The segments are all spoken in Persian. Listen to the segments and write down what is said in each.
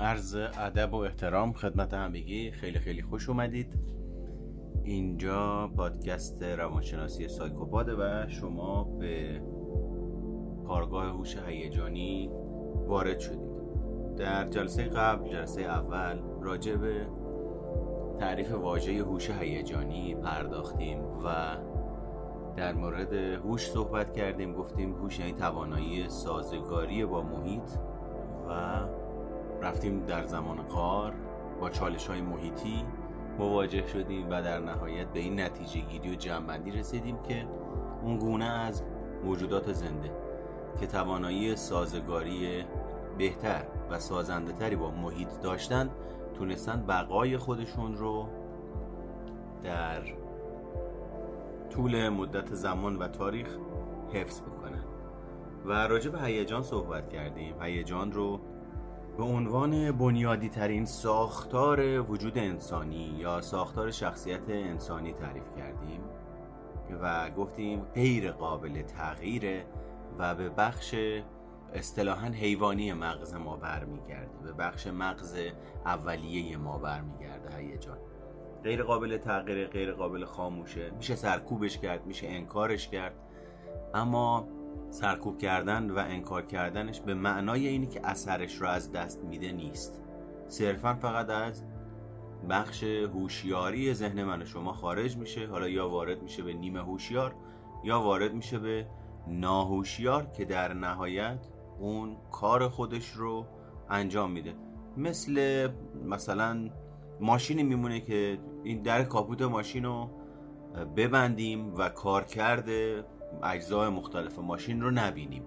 عرض ادب و احترام خدمت همگی. خیلی خیلی خوش اومدید. اینجا پادکست روانشناسی سایکوپاده و شما به کارگاه هوش هیجانی وارد شدید. در جلسه قبل جلسه اول راجع به تعریف واژه هوش هیجانی پرداختیم و در مورد هوش صحبت کردیم. گفتیم هوش یعنی توانایی سازگاری با محیط و رفتیم در زمان قار با چالش های محیطی مواجه شدیم و در نهایت به این نتیجه گیری و جمعبندی رسیدیم که اون گونه از موجودات زنده که توانایی سازگاری بهتر و سازنده تری با محیط داشتن تونستن بقای خودشون رو در طول مدت زمان و تاریخ حفظ بکنن. و راجع به هیجان صحبت کردیم. هیجان رو به عنوان بنیادی ترین ساختار وجود انسانی یا ساختار شخصیت انسانی تعریف کردیم و گفتیم غیر قابل تغییره و به بخش اصطلاحا حیوانی مغز ما برمیگرده به بخش مغز اولیه ما برمیگرده. هیجان. غیر قابل تغییر غیر قابل خاموشه. میشه سرکوبش کرد میشه انکارش کرد. اما سرکوب کردن و انکار کردنش به معنای اینی که اثرش رو از دست میده نیست. صرفا فقط از بخش هوشیاری ذهن من و شما خارج میشه. حالا یا وارد میشه به نیمه هوشیار یا وارد میشه به ناهوشیار که در نهایت اون کار خودش رو انجام میده. مثل مثلا ماشینی میمونه که این در کاپوت ماشین رو ببندیم و کار کرده اجزای مختلف ماشین رو نبینیم.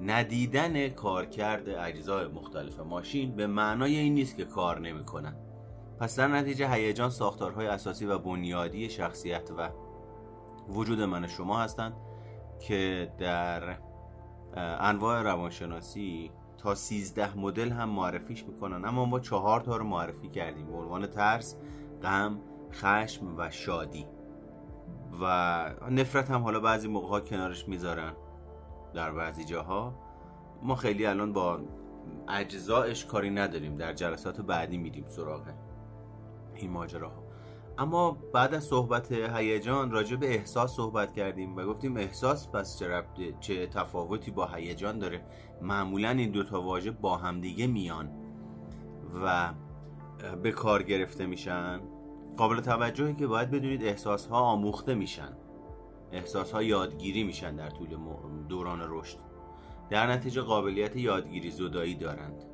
ندیدن کارکرد اجزای مختلف ماشین به معنای این نیست که کار نمی‌کنن. پس در نتیجه هیجان ساختارهای اساسی و بنیادی شخصیت و وجود من شما هستند که در انواع روانشناسی تا 13 مدل هم معرفیش می‌کنن. اما ما چهار تا رو معرفی کردیم. به عنوان ترس، غم، خشم و شادی. و نفرت هم حالا بعضی موقع ها کنارش می‌ذارن در بعضی جاها. ما خیلی الان با اجزایش کاری نداریم در جلسات بعدی میریم سراغ این ماجراها. اما بعد از صحبت هیجان راجع به احساس صحبت کردیم و گفتیم احساس پس چه, چه تفاوتی با هیجان داره؟ معمولا این دوتا واژه با همدیگه میان و به کار گرفته میشن. قابل توجهی که باید بدونید احساس ها آموخته میشن. احساس ها یادگیری میشن در طول دوران رشد. در نتیجه قابلیت یادگیری زدایی دارند.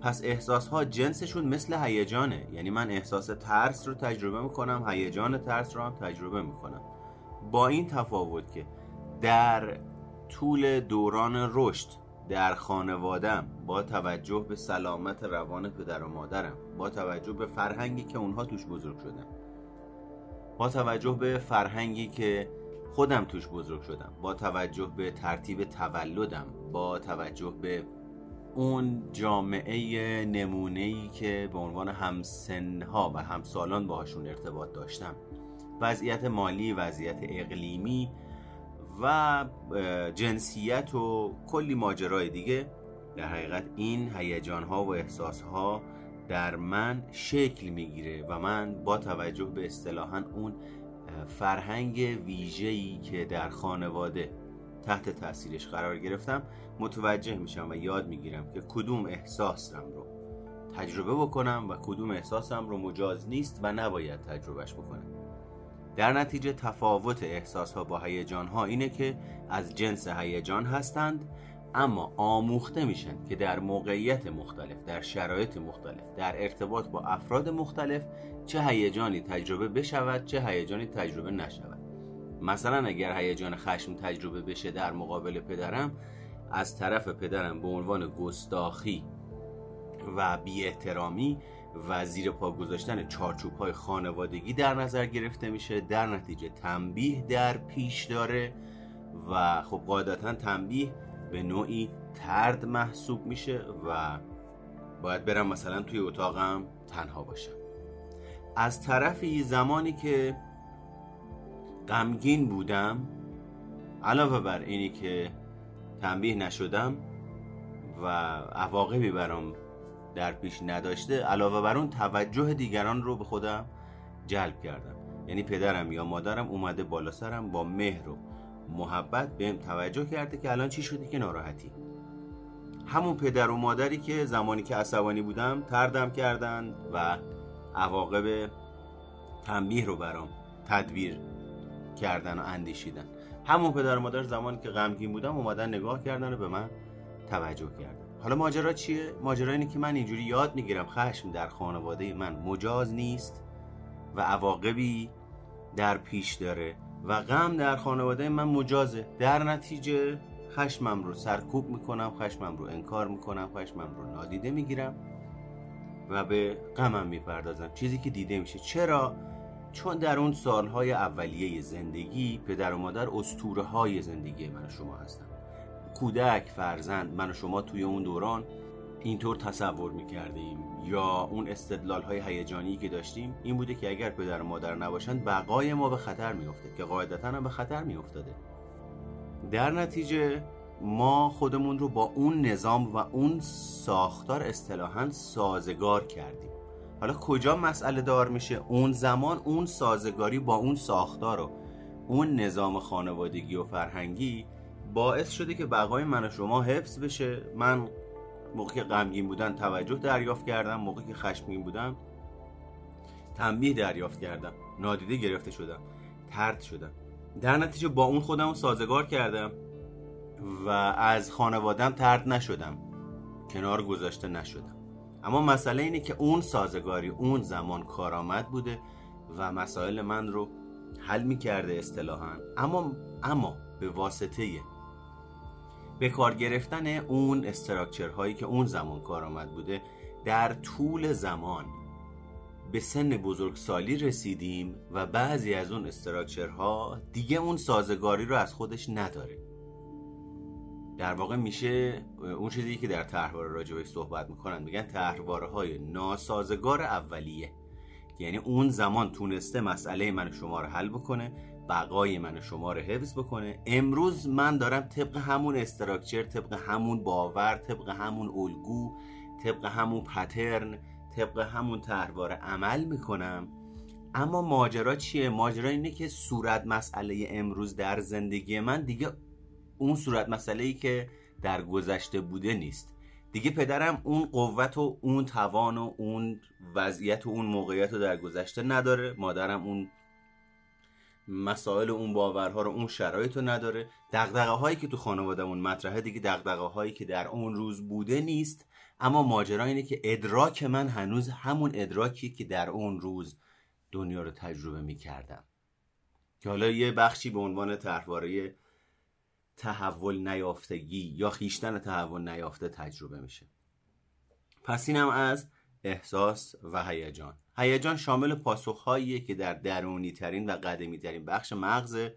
پس احساس ها جنسشون مثل هیجانه. یعنی من احساس ترس رو تجربه می‌کنم هیجان ترس رو هم تجربه می‌کنم. با این تفاوت که در طول دوران رشد در خانوادم با توجه به سلامت روان پدر و مادرم با توجه به فرهنگی که اونها توش بزرگ شدن با توجه به فرهنگی که خودم توش بزرگ شدم با توجه به ترتیب تولدم با توجه به اون جامعه نمونه‌ای که به عنوان همسنها و همسالان باهاشون ارتباط داشتم وضعیت مالی وضعیت اقلیمی و جنسیت و کلی ماجرای دیگه. در حقیقت این هیجان ها و احساس ها در من شکل می‌گیره و من با توجه به اصطلاحا اون فرهنگ ویژه‌ای که در خانواده تحت تاثیرش قرار گرفتم متوجه میشم و یاد می‌گیرم که کدوم احساسم رو تجربه بکنم و کدوم احساسم رو مجاز نیست و نباید تجربهش بکنم. در نتیجه تفاوت احساس ها با هیجان ها اینه که از جنس هیجان هستند اما آموخته میشن که در موقعیت مختلف در شرایط مختلف در ارتباط با افراد مختلف چه هیجانی تجربه بشود چه هیجانی تجربه نشود. مثلا اگر هیجان خشم تجربه بشه در مقابل پدرم از طرف پدرم به عنوان گستاخی و بی احترامی و زیر پا گذاشتن چارچوب های خانوادگی در نظر گرفته میشه. در نتیجه تنبیه در پیش داره و خب قاعدتا تنبیه به نوعی ترد محسوب میشه و باید برم مثلا توی اتاقم تنها باشم. از طرفی زمانی که غمگین بودم علاوه بر اینی که تنبیه نشدم و عواقبی برام در پیش نداشته علاوه بر اون توجه دیگران رو به خودم جلب کردم. یعنی پدرم یا مادرم اومده بالا سرم با مهر و محبت بهم توجه کرده که الان چی شده که ناراحتی. همون پدر و مادری که زمانی که عصبانی بودم تردم کردن و عواقب تنبیه رو برام تدبیر کردن و اندیشیدن. همون پدر و مادر زمانی که غمگین بودم اومدن نگاه کردن و به من توجه کردن. حالا ماجرا چیه؟ ماجرا اینه که من اینجوری یاد می‌گیرم. خشم در خانواده من مجاز نیست و عواقبی در پیش داره و غم در خانواده من مجازه. در نتیجه خشمم رو سرکوب می‌کنم خشمم رو انکار می‌کنم خشمم رو نادیده می‌گیرم و به غمم می‌پردازم. چیزی که دیده میشه. چرا؟ چون در اون سالهای اولیه زندگی پدر و مادر اسطوره های زندگی من شما هستن. کودک فرزند من و شما توی اون دوران اینطور تصور می‌کردیم. یا اون استدلال های هیجانی که داشتیم این بوده که اگر پدر و مادر نباشند بقای ما به خطر میفته که قاعدتا هم به خطر میافتاده. در نتیجه ما خودمون رو با اون نظام و اون ساختار اصطلاحا سازگار کردیم. حالا کجا مسئله دار میشه؟ اون زمان اون سازگاری با اون ساختار و اون نظام خانوادگی و فرهنگی باعث شده که بقای من و شما حفظ بشه. من موقعی که غمگین بودن توجه دریافت کردم موقعی که خشمگین بودم تنبیه دریافت کردم نادیده گرفته شدم ترد شدم. در نتیجه با اون خودم رو سازگار کردم و از خانوادم ترد نشدم. کنار گذاشته نشدم. اما مسئله اینه که اون سازگاری اون زمان کارآمد بوده و مسائل من رو حل می کرده اصطلاحا. اما اما به واسطه به کار گرفتن اون استراکچر هایی که اون زمان کارآمد بوده در طول زمان به سن بزرگسالی رسیدیم و بعضی از اون استراکچرها دیگه اون سازگاری رو از خودش نداره. در واقع میشه اون چیزی که در تحوار راجبش صحبت می‌کنن میگن تحواره های ناسازگار اولیه. یعنی اون زمان تونسته مسئله من شما رو حل بکنه بقای من شما رو حفظ بکنه. امروز من دارم طبق همون استراکچر طبق همون باور طبق همون الگو طبق همون پترن طبق همون تحوار عمل می‌کنم. اما ماجرا چیه؟ ماجرا اینه که صورت مسئله امروز در زندگی من دیگه اون صورت مسئله ای که در گذشته بوده نیست. دیگه پدرم اون قوت و اون توان و اون وضعیت و اون موقعیت رو در گذشته نداره. مادرم اون مسائل اون باورها رو اون شرایط رو نداره. دقدقه هایی که تو خانوادهمون مطرحه دیگه دقدقه هایی که در اون روز بوده نیست. اما ماجرا اینه که ادراک من هنوز همون ادراکی که در اون روز دنیا رو تجربه می کردم که حالا یه بخشی به عنوان تحواره تحول نیافتگی یا خیشتن تحول نیافته تجربه میشه. پس اینم از احساس و هیجان. هیجان شامل پاسخهاییه که در درونی ترین و قدمی ترین بخش مغز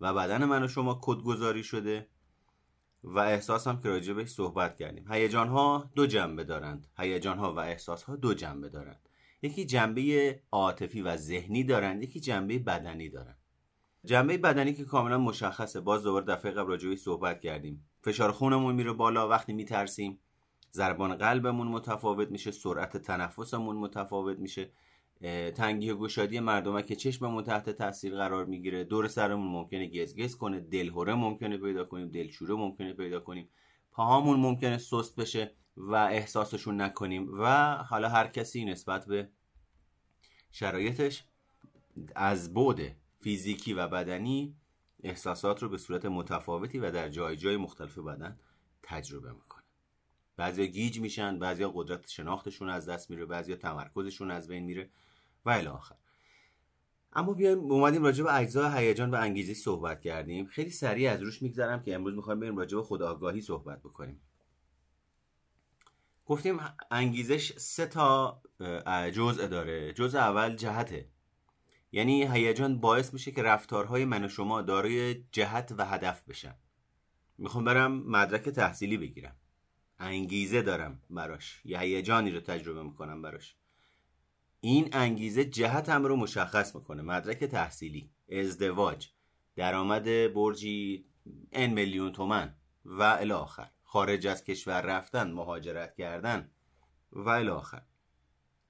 و بدن من و شما کدگذاری شده و احساس هم که راجع بهش صحبت کردیم. هیجان ها دو جنبه دارند. هیجان ها و احساس ها دو جنبه دارند. یکی جنبه عاطفی و ذهنی دارند یکی جنبه بدنی دارند. جنبه بدنی که کاملا مشخصه. باز دوباره دفعه قبل راجع صحبت کردیم. فشار خونمون میره بالا وقتی میترسیم ضربان قلبمون متفاوت میشه سرعت تنفسمون متفاوت میشه. تنگی و گشادی مردمک که چشممون تحت تاثیر قرار می‌گیره. دور سرمون ممکنه گزگز کنه دلهوره ممکنه پیدا کنیم دلشوره ممکنه پیدا کنیم. پاهامون ممکنه سست بشه و احساسشون نکنیم و حالا هر کسی نسبت به شرایطش از بعد فیزیکی و بدنی احساسات رو به صورت متفاوتی و در جای جای مختلف بدن تجربه می‌کنه. بعضیا گیج میشن بعضیا قدرت شناختشون از دست میره بعضیا تمرکزشون از بین میره. و الی آخر. اما بیایم اومدیم راجع به اجزای هیجان و انگیزی صحبت کردیم. خیلی سریع از روش میگذرم که امروز می‌خوایم بریم راجع به خودآگاهی صحبت بکنیم. گفتیم انگیزش سه تا جزء داره. جزء اول جهته یعنی هیجان باعث میشه که رفتارهای من و شما دارای جهت و هدف بشن. می‌خوام برم مدرک تحصیلی بگیرم. انگیزه دارم براش. یه هیجانی رو تجربه می‌کنم براش. این انگیزه جهت هم رو مشخص می‌کنه. مدرک تحصیلی ازدواج درآمد برجی ان میلیون تومن و الی آخر. خارج از کشور رفتن مهاجرت کردن و الاخر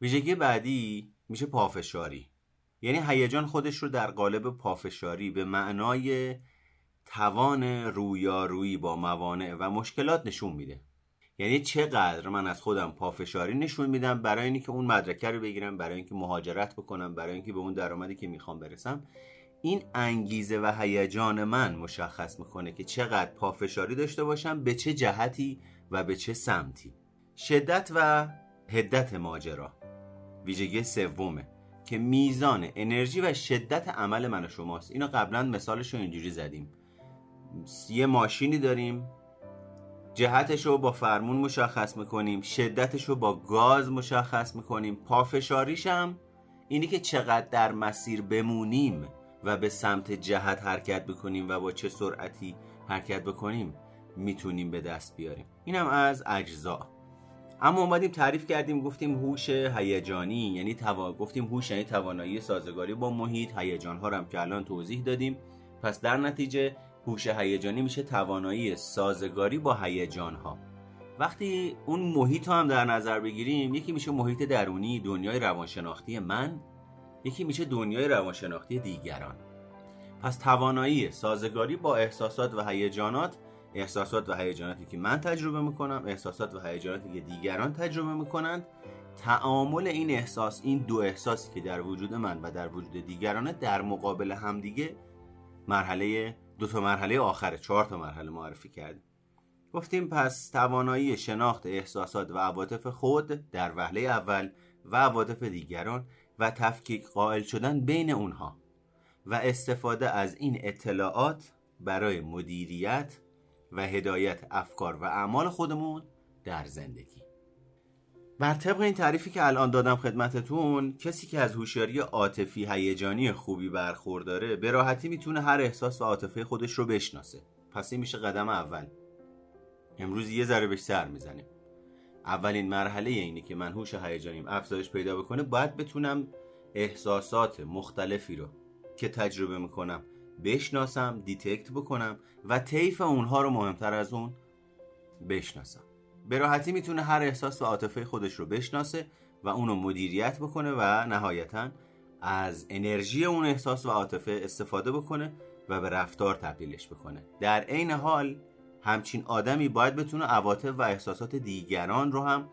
ویژگی بعدی میشه پافشاری. یعنی هیجان خودش رو در قالب پافشاری به معنای توان رویارویی با موانع و مشکلات نشون میده. یعنی چقدر من از خودم پافشاری نشون میدم برای اینکه اون مدرکه رو بگیرم برای اینکه مهاجرت بکنم برای اینکه به اون درآمدی که می‌خوام برسم. این انگیزه و هیجان من مشخص می‌کنه که چقدر پافشاری داشته باشم به چه جهتی و به چه سمتی. شدت و هدت ماجرا. ویژگی سومه که میزان انرژی و شدت عمل من و شماست. اینو قبلا مثالش رو اینجوری زدیم. یه ماشینی داریم. جهتش رو با فرمون مشخص می‌کنیم شدتش رو با گاز مشخص می‌کنیم. پافشاریش هم اینی که چقدر در مسیر بمونیم و به سمت جهت حرکت بکنیم و با چه سرعتی حرکت بکنیم می‌تونیم به دست بیاریم. اینم از اجزا. اما اومدیم تعریف کردیم گفتیم هوش هیجانی یعنی توا... گفتیم هوش یعنی توانایی سازگاری با محیط. هیجان ها هم که الان توضیح دادیم. پس در نتیجه هوش هیجانی میشه توانایی سازگاری با هیجان ها وقتی اون محیط هم در نظر بگیریم یکی میشه محیط درونی دنیای روانشناختی من یکی میشه دنیای روانشناختی دیگران. پس توانایی سازگاری با احساسات و هیجانات احساسات و هیجاناتی که من تجربه می‌کنم احساسات و هیجاناتی که دیگران تجربه می‌کنند تعامل این احساس این دو احساسی که در وجود من و در وجود دیگرانه در مقابل همدیگه مرحله دو تا مرحله آخره چهار تا مرحله معرفی کردیم. گفتیم پس توانایی شناخت احساسات و عواطف خود در وهله اول و عواطف دیگران و تفکیک قائل شدن بین اونها و استفاده از این اطلاعات برای مدیریت و هدایت افکار و اعمال خودمون در زندگی. بر طبق این تعریفی که الان دادم خدمتتون کسی که از هوشیاری عاطفی هیجانی خوبی برخورداره به راحتی می‌تونه هر احساس و عاطفه خودش رو بشناسه. پس این میشه قدم اول. امروز یه ذره بهش سر می‌زنیم. اولین مرحله اینه که من هوش هیجانیم افزایش پیدا بکنه باید بتونم احساسات مختلفی رو که تجربه می‌کنم بشناسم detect بکنم و طیف اونها رو مهمتر از اون بشناسم. به راحتی می‌تونه هر احساس و عاطفه خودش رو بشناسه و اونو مدیریت بکنه و نهایتا از انرژی اون احساس و عاطفه استفاده بکنه و به رفتار تبدیلش بکنه. در عین حال همچین آدمی باید بتونه عواطف و احساسات دیگران رو هم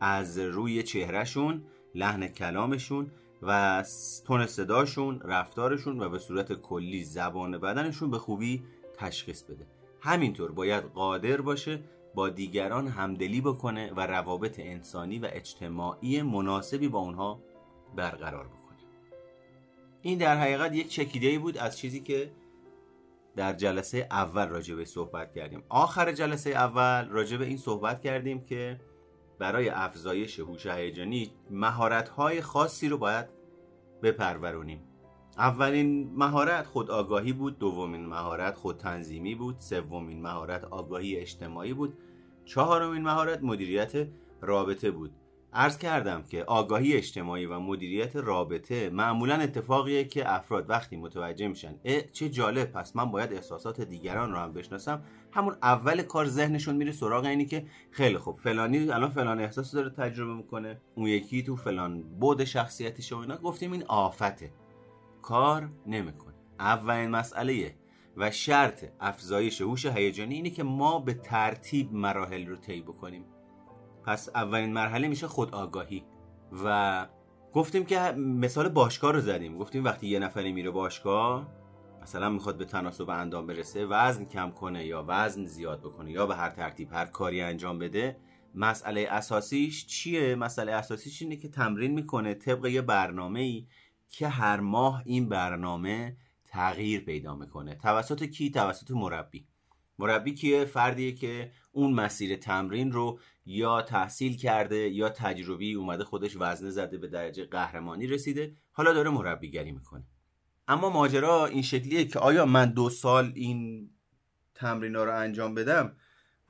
از روی چهرهشون لحن کلامشون و تون صداشون رفتارشون و به صورت کلی زبان بدنشون به خوبی تشخیص بده. همینطور باید قادر باشه با دیگران همدلی بکنه و روابط انسانی و اجتماعی مناسبی با اونها برقرار بکنه. این در حقیقت یک چکیده بود از چیزی که در جلسه اول راجع به صحبت کردیم. آخر جلسه اول راجع به این صحبت کردیم که برای افزایش هوش هیجانی مهارت های خاصی رو باید بپرورونیم. اولین مهارت خود آگاهی بود دومین مهارت خود تنظیمی بود سومین مهارت آگاهی اجتماعی بود. چهارمین مهارت مدیریت رابطه بود. عرض کردم که آگاهی اجتماعی و مدیریت رابطه معمولا اتفاقیه که افراد وقتی متوجه میشن اه چه جالب پس من باید احساسات دیگران رو هم بشناسم. همون اول کار ذهنشون میره سراغ اینی که خیلی خوب فلانی الان فلان احساس داره تجربه می‌کنه اون یکی تو فلان بود شخصیتیشه و اینا. گفتیم این آفته. کار نمی‌کنه. اولین مسئله و شرط افزایش هوش هیجانی اینه که ما به ترتیب مراحل رو طی بکنیم. پس اولین مرحله میشه خود آگاهی و گفتیم که مثال باشگاه رو زدیم. گفتیم وقتی یه نفری میره باشگاه مثلا می‌خواد به تناسب اندام برسه وزن کم کنه یا وزن زیاد بکنه یا به هر ترتیب هر کاری انجام بده مسئله اساسیش چیه؟ مسئله اساسیش اینه که تمرین می‌کنه طبق یه برنامه ای که هر ماه این برنامه تغییر پیدا می‌کنه. توسط کی؟ توسط مربی. مربی کیه؟ فردیه که اون مسیر تمرین رو یا تحصیل کرده یا تجربی اومده خودش وزنه زده به درجه قهرمانی رسیده. حالا داره مربیگری می‌کنه. اما ماجرا این شکلیه که آیا من دو سال این تمرین ها رو انجام بدم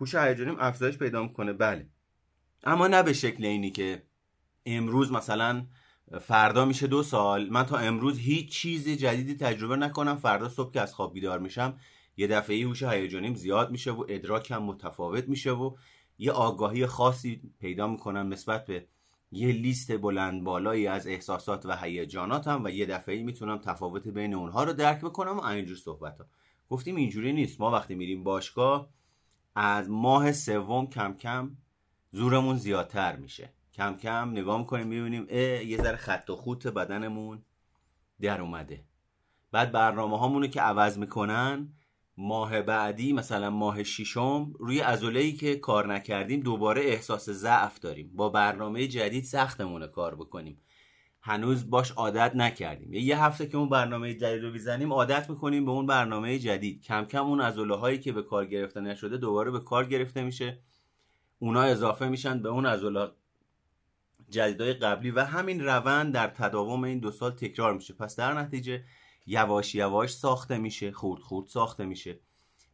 هوش هیجانیم افزایش پیدا می‌کنه؟ بله. اما نه به شکل اینی که امروز مثلا فردا میشه دو سال. من تا امروز هیچ چیز جدیدی تجربه نکنم. فردا صبح که از خواب بیدار میشم یه دفعه هوش هیجانیم زیاد میشه و ادراکم متفاوت میشه و یه آگاهی خاصی پیدا می‌کنم نسبت به یه لیست بلند بالایی از احساسات و هیجاناتم و یه دفعه می‌تونم تفاوت بین اونها رو درک بکنم و اینجور صحبت ها گفتیم اینجوری نیست. ما وقتی میریم باشگاه از ماه سوم کم کم زورمون زیادتر میشه. کم کم نگاه می‌کنیم می‌بینیم یه ذره خط و خوت بدنمون در اومده. بعد برنامه هامونو که عوض می‌کنن ماه بعدی مثلا ماه ششم روی ای که کار نکردیم دوباره احساس ضعف داریم. با برنامه جدید سختمونه کار بکنیم. هنوز باش عادت نکردیم. یه هفته که اون برنامه جدید رو بیزنیم عادت می‌کنیم به اون برنامه جدید. کم کم اون ازوله هایی که به کار گرفته نشده دوباره به کار گرفته میشه. اونا اضافه میشن به اون ازوله جدیدهای قبلی و همین روند در تداوم این دو سال تکرار میشه. پس در نتیجه یواش یواش ساخته میشه خورد خورد ساخته میشه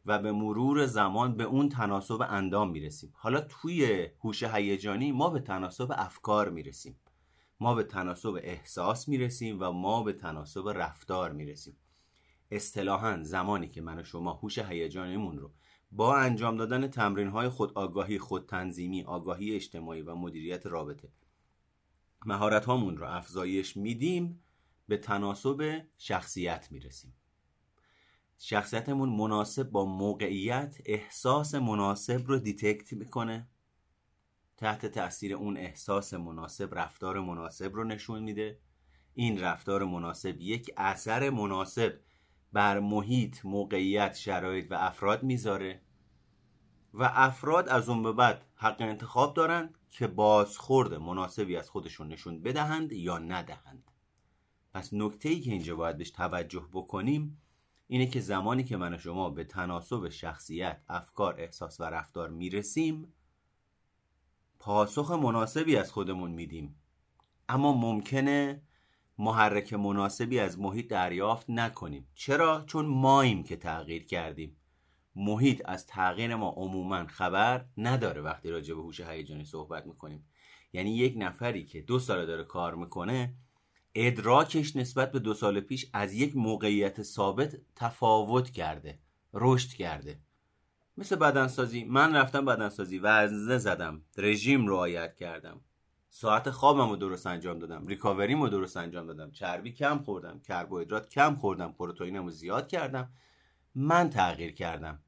و به مرور زمان به اون تناسب اندام می‌رسیم. حالا توی هوش هیجانی ما به تناسب افکار می‌رسیم. ما به تناسب احساس می‌رسیم و ما به تناسب رفتار می‌رسیم. اصطلاحا زمانی که من و شما هوش هیجانیمون رو با انجام دادن تمرین های خود آگاهی خود تنظیمی آگاهی اجتماعی و مدیریت رابطه مهارت هامون رو افزایش میدیم به تناسب شخصیت می‌رسیم. شخصیتمون مناسب با موقعیت احساس مناسب رو دیتکت می‌کنه. تحت تاثیر اون احساس مناسب رفتار مناسب رو نشون میده. این رفتار مناسب یک اثر مناسب بر محیط موقعیت شرایط و افراد می‌ذاره. و افراد از اون به بعد حق انتخاب دارند که بازخورد مناسبی از خودشون نشون بدهند یا ندهند. پس نکته ای که اینجا باید بهش توجه بکنیم اینه که زمانی که من و شما به تناسب شخصیت، افکار، احساس و رفتار می‌رسیم پاسخ مناسبی از خودمون میدیم. اما ممکنه محرک مناسبی از محیط دریافت نکنیم. چرا؟ چون ماییم که تغییر کردیم. محیط از تغییر ما عموما خبر نداره وقتی راجع به هوش هیجانی صحبت می‌کنیم. یعنی یک نفری که دو سال داره کار می‌کنه ادراکش نسبت به دو سال پیش از یک موقعیت ثابت تفاوت کرده رشد کرده. مثل بدنسازی من رفتم بدنسازی وزنه زدم رژیم رعایت کردم. ساعت خوابم رو درست انجام دادم ریکاوریم رو درست انجام دادم چربی کم خوردم کربوهیدرات کم خوردم پروتئینم رو زیاد کردم. من تغییر کردم.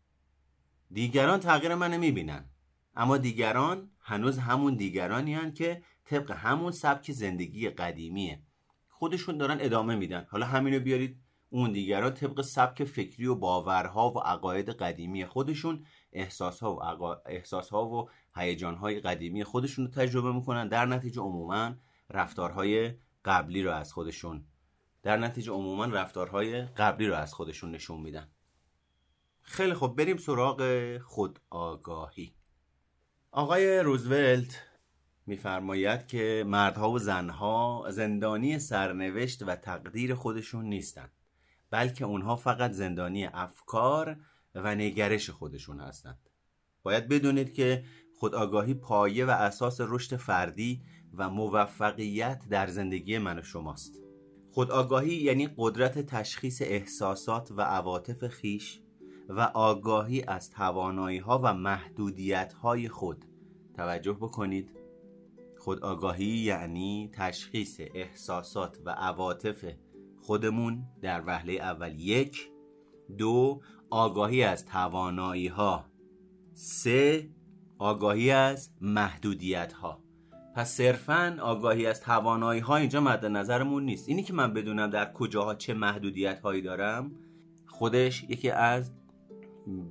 دیگران تغییر من می‌بینن. اما دیگران هنوز همون دیگرانی هن که طبق همون سبک زندگی قدیمیه. خودشون دارن ادامه میدن. حالا همینو بیارید. اون دیگران طبق سبک فکری و باورها و عقاید قدیمی خودشون احساسها و عقا... احساسها و هیجانهای قدیمی خودشون رو تجربه می‌کنن. در نتیجه عموما رفتارهای قبلی رو از خودشون در نتیجه عموما رفتارهای قبلی رو از خودشون نشون میدن. خیلی خوب بریم سراغ خود آگاهی آقای روزولت میفرماید که مردها و زنها زندانی سرنوشت و تقدیر خودشون نیستند بلکه اونها فقط زندانی افکار و نگرش خودشون هستند. باید بدونید که خودآگاهی پایه و اساس رشد فردی و موفقیت در زندگی من و شماست. خودآگاهی یعنی قدرت تشخیص احساسات و عواطف خیش و آگاهی از توانایی ها و محدودیت های خود. توجه بکنید. خود آگاهی یعنی تشخیص احساسات و عواطف خودمون در وهله اول. یک. دو آگاهی از توانایی ها سه آگاهی از محدودیت ها پس صرفا آگاهی از توانایی ها اینجا مد نظرمون نیست. اینی که من بدونم در کجاها چه محدودیت هایی دارم خودش یکی از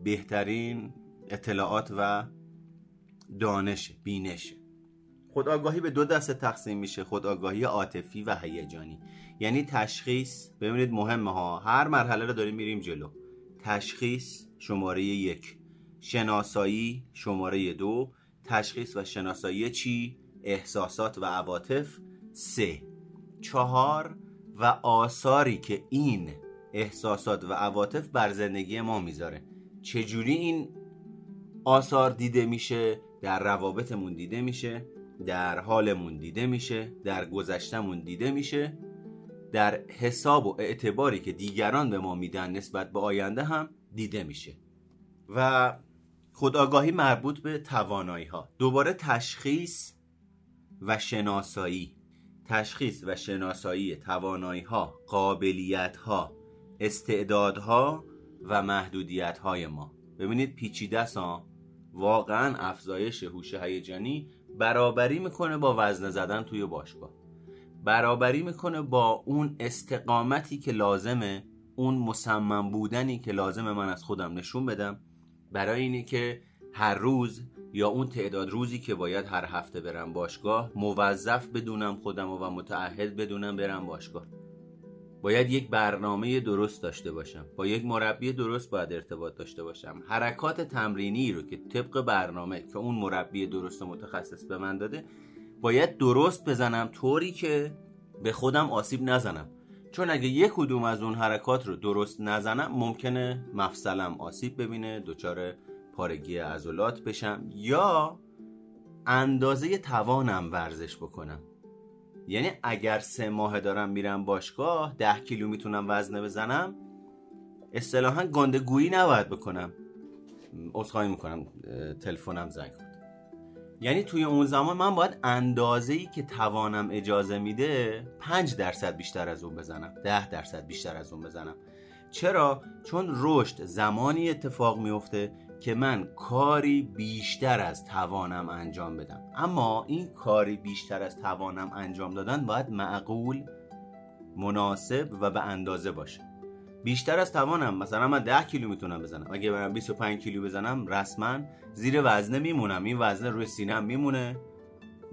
بهترین اطلاعات و دانش بینش. خودآگاهی به دو دسته تقسیم میشه. خودآگاهی عاطفی و هیجانی. یعنی تشخیص. ببینید مهمه ها. هر مرحله رو داریم میریم جلو. تشخیص شماره یک. شناسایی شماره دو. تشخیص و شناسایی چی؟ احساسات و عواطف. سه. چهار و آثاری که این احساسات و عواطف بر زندگی ما می‌ذاره. چجوری این آثار دیده میشه در روابطمون دیده میشه در حالمون دیده میشه در گذشتمون دیده میشه در حساب و اعتباری که دیگران به ما میدن نسبت به آینده هم دیده میشه. و خودآگاهی مربوط به توانایی ها دوباره تشخیص و شناسایی. تشخیص و شناسایی توانایی ها قابلیت ها استعدادها و محدودیت های ما. ببینید پیچیده ها. واقعا افزایش هوش هیجانی برابری می‌کنه با وزن زدن توی باشگاه. برابری می‌کنه با اون استقامتی که لازمه اون مصمم بودنی که لازمه من از خودم نشون بدم. برای اینه که هر روز یا اون تعداد روزی که باید هر هفته برم باشگاه موظف بدونم خودم و متعهد بدونم برم باشگاه. باید یک برنامه درست داشته باشم. با یک مربی درست باید ارتباط داشته باشم. حرکات تمرینی رو که طبق برنامه که اون مربی درست و متخصص به من داده باید درست بزنم طوری که به خودم آسیب نزنم. چون اگه یک کدوم از اون حرکات رو درست نزنم ممکنه مفصلم آسیب ببینه دچار پارگی عضلات بشم یا اندازه توانم ورزش بکنم. یعنی اگر سه ماه دارم میرم باشگاه ده کیلو می‌تونم وزنه بزنم اصطلاحا گندگویی نباید بکنم. عذرخواهی می‌کنم تلفنم زنگ خورد. یعنی توی اون زمان من باید اندازه ای که توانم اجازه میده 5 درصد بیشتر از اون بزنم 10 درصد بیشتر از اون بزنم. چرا؟ چون رشد زمانی اتفاق میفته که من کاری بیشتر از توانم انجام بدم. اما این کاری بیشتر از توانم انجام دادن باید معقول مناسب و به اندازه باشه. بیشتر از توانم مثلا من 10 کیلو می‌تونم بزنم. اگه برم 25 کیلو بزنم رسما زیر وزنه میمونم. این وزنه روی سینم میمونه.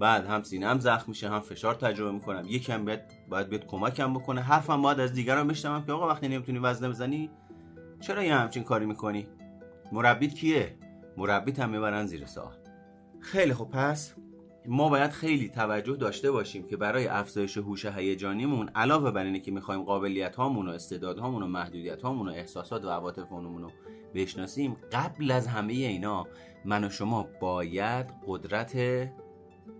بعد هم سینم زخم میشه هم فشار تجربه می‌کنم. یکم باید باید بیاد کمکم بکنه. حرفم باید از دیگران بشنوم که آقا وقتی نمی‌تونی وزنه بزنی چرا یه همچین کاری می‌کنی؟ مربیت کیه؟ مربیت هم می‌برن زیر سوال. خیلی خوب پس؟ ما باید خیلی توجه داشته باشیم که برای افزایش هوش هیجانیمون علاوه بر اینه که می‌خوایم قابلیت هامون و استعداد هامون و محدودیت هامون و احساسات و عواطف رو بشناسیم قبل از همه اینا من و شما باید قدرت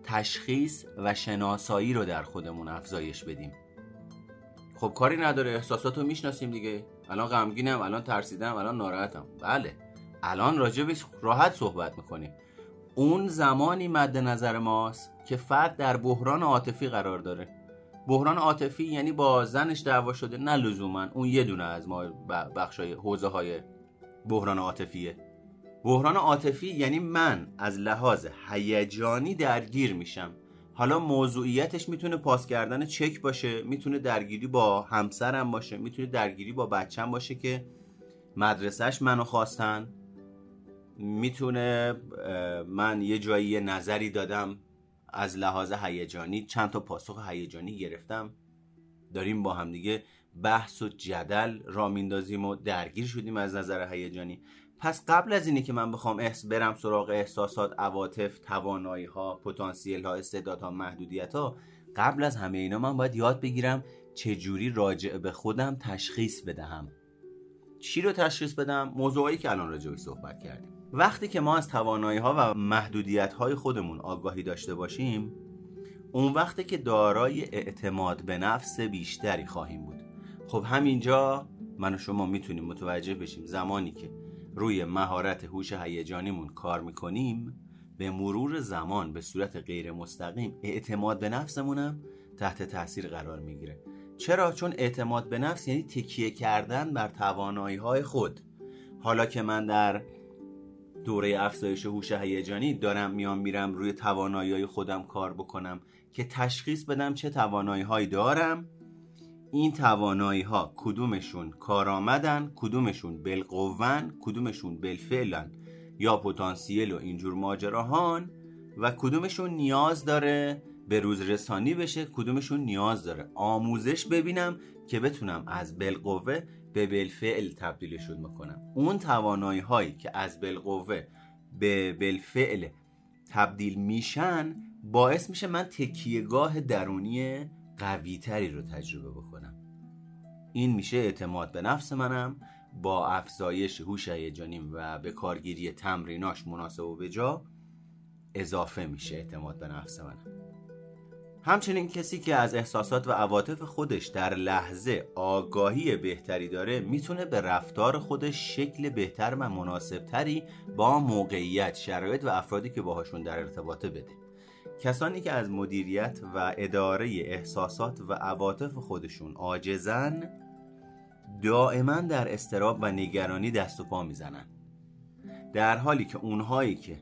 تشخیص و شناسایی رو در خودمون افزایش بدیم. خب کاری نداره احساسات رو می‌شناسیم دیگه. الان غمگینم الان ترسیدم الان ناراحتم. بله. الان راجبش راحت صحبت می‌کنیم. اون زمانی مد نظر ماست که فرد در بحران عاطفی قرار داره. بحران عاطفی یعنی با زنش دعوا شده نه لزوما. اون یه دونه از ما بخشای حوزه های بحران عاطفیه. بحران عاطفی یعنی من از لحاظ هیجانی درگیر میشم. حالا موضوعیتش می‌تونه پاس کردن چک باشه می‌تونه درگیری با همسرم باشه می‌تونه درگیری با بچم باشه که مدرسهش منو خواستن. می‌تونه من یه جایی نظری دادم از لحاظ هیجانی چند تا پاسخ هیجانی گرفتم. داریم با همدیگه بحث و جدل را میندازیم و درگیر شدیم از نظر هیجانی. پس قبل از اینه که من بخوام احس برم سراغ احساسات عواطف توانایی ها پتانسیل ها استعدادها محدودیت ها قبل از همه اینا من باید یاد بگیرم چجوری راجع به خودم تشخیص بدهم. چی رو تشخیص بدم؟ موضوعی که الان راجع صحبت کردیم. وقتی که ما از توانایی ها و محدودیت های خودمون آگاهی داشته باشیم اون وقتی که دارای اعتماد به نفس بیشتری خواهیم بود. خب همینجا من و شما می‌تونیم متوجه بشیم زمانی که روی مهارت هوش هیجانیمون کار می‌کنیم به مرور زمان به صورت غیر مستقیم اعتماد به نفسمونم تحت تاثیر قرار می‌گیره. چرا؟ چون اعتماد به نفس یعنی تکیه کردن بر توانایی های خود. حالا که من در دوره افزایش هوش هیجانی دارم میام میرم روی توانایی خودم کار بکنم که تشخیص بدم چه توانایی هایی دارم. این توانایی ها کدومشون کارآمدن کدومشون بالقوون کدومشون بالفعلن یا پتانسیل و اینجور ماجراهان و کدومشون نیاز داره به روز رسانی بشه کدومشون نیاز داره آموزش ببینم که بتونم از بالقوه به بالفعل تبدیلشون بکنم اون توانایی هایی که از بالقوه به بالفعل تبدیل میشن باعث میشه من تکیهگاه درونی قویتری رو تجربه بکنم. این میشه اعتماد به نفس منم با افزایش هوش هیجانیم و به کارگیری تمریناش مناسب و بجا اضافه میشه اعتماد به نفس منم. همچنین کسی که از احساسات و عواطف خودش در لحظه آگاهی بهتری داره می‌تونه به رفتار خودش شکل بهتر و مناسبتری با موقعیت شرایط و افرادی که باهاشون در ارتباطه بده. کسانی که از مدیریت و اداره احساسات و عواطف خودشون عاجزن دائما در استراب و نگرانی دست و پا می‌زنن. در حالی که اونهایی که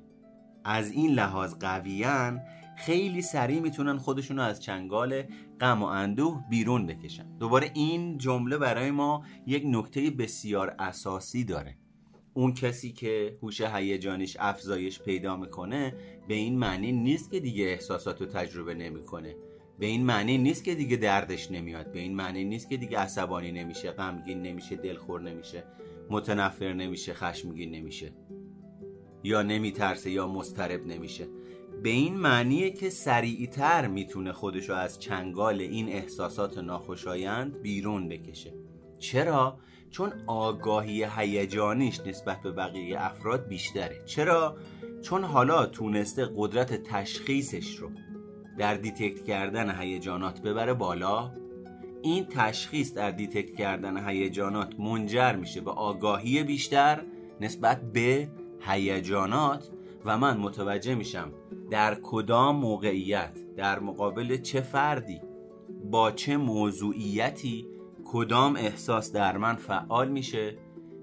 از این لحاظ قویان خیلی سریع می‌تونن خودشون رو از چنگال غم و اندوه بیرون بکشن. دوباره این جمله برای ما یک نکته بسیار اساسی داره. اون کسی که هوش هیجانیش افزایش پیدا می‌کنه به این معنی نیست که دیگه احساسات رو تجربه نمی‌کنه. به این معنی نیست که دیگه دردش نمیاد. به این معنی نیست که دیگه عصبانی نمیشه غمگین نمیشه دلخور نمیشه متنفر نمیشه خشمگین نمیشه. یا نمیترسه یا مسترب نمیشه. به این معنیه که سریعتر می‌تونه خودشو از چنگال این احساسات ناخوشایند بیرون بکشه چرا؟ چون آگاهی هیجانیش نسبت به بقیه افراد بیشتره چرا؟ چون حالا تونسته قدرت تشخیصش رو در detect کردن هیجانات ببره بالا این تشخیص در detect کردن هیجانات منجر میشه به آگاهی بیشتر نسبت به هیجانات و من متوجه میشم در کدام موقعیت در مقابل چه فردی با چه موضوعیتی کدام احساس در من فعال میشه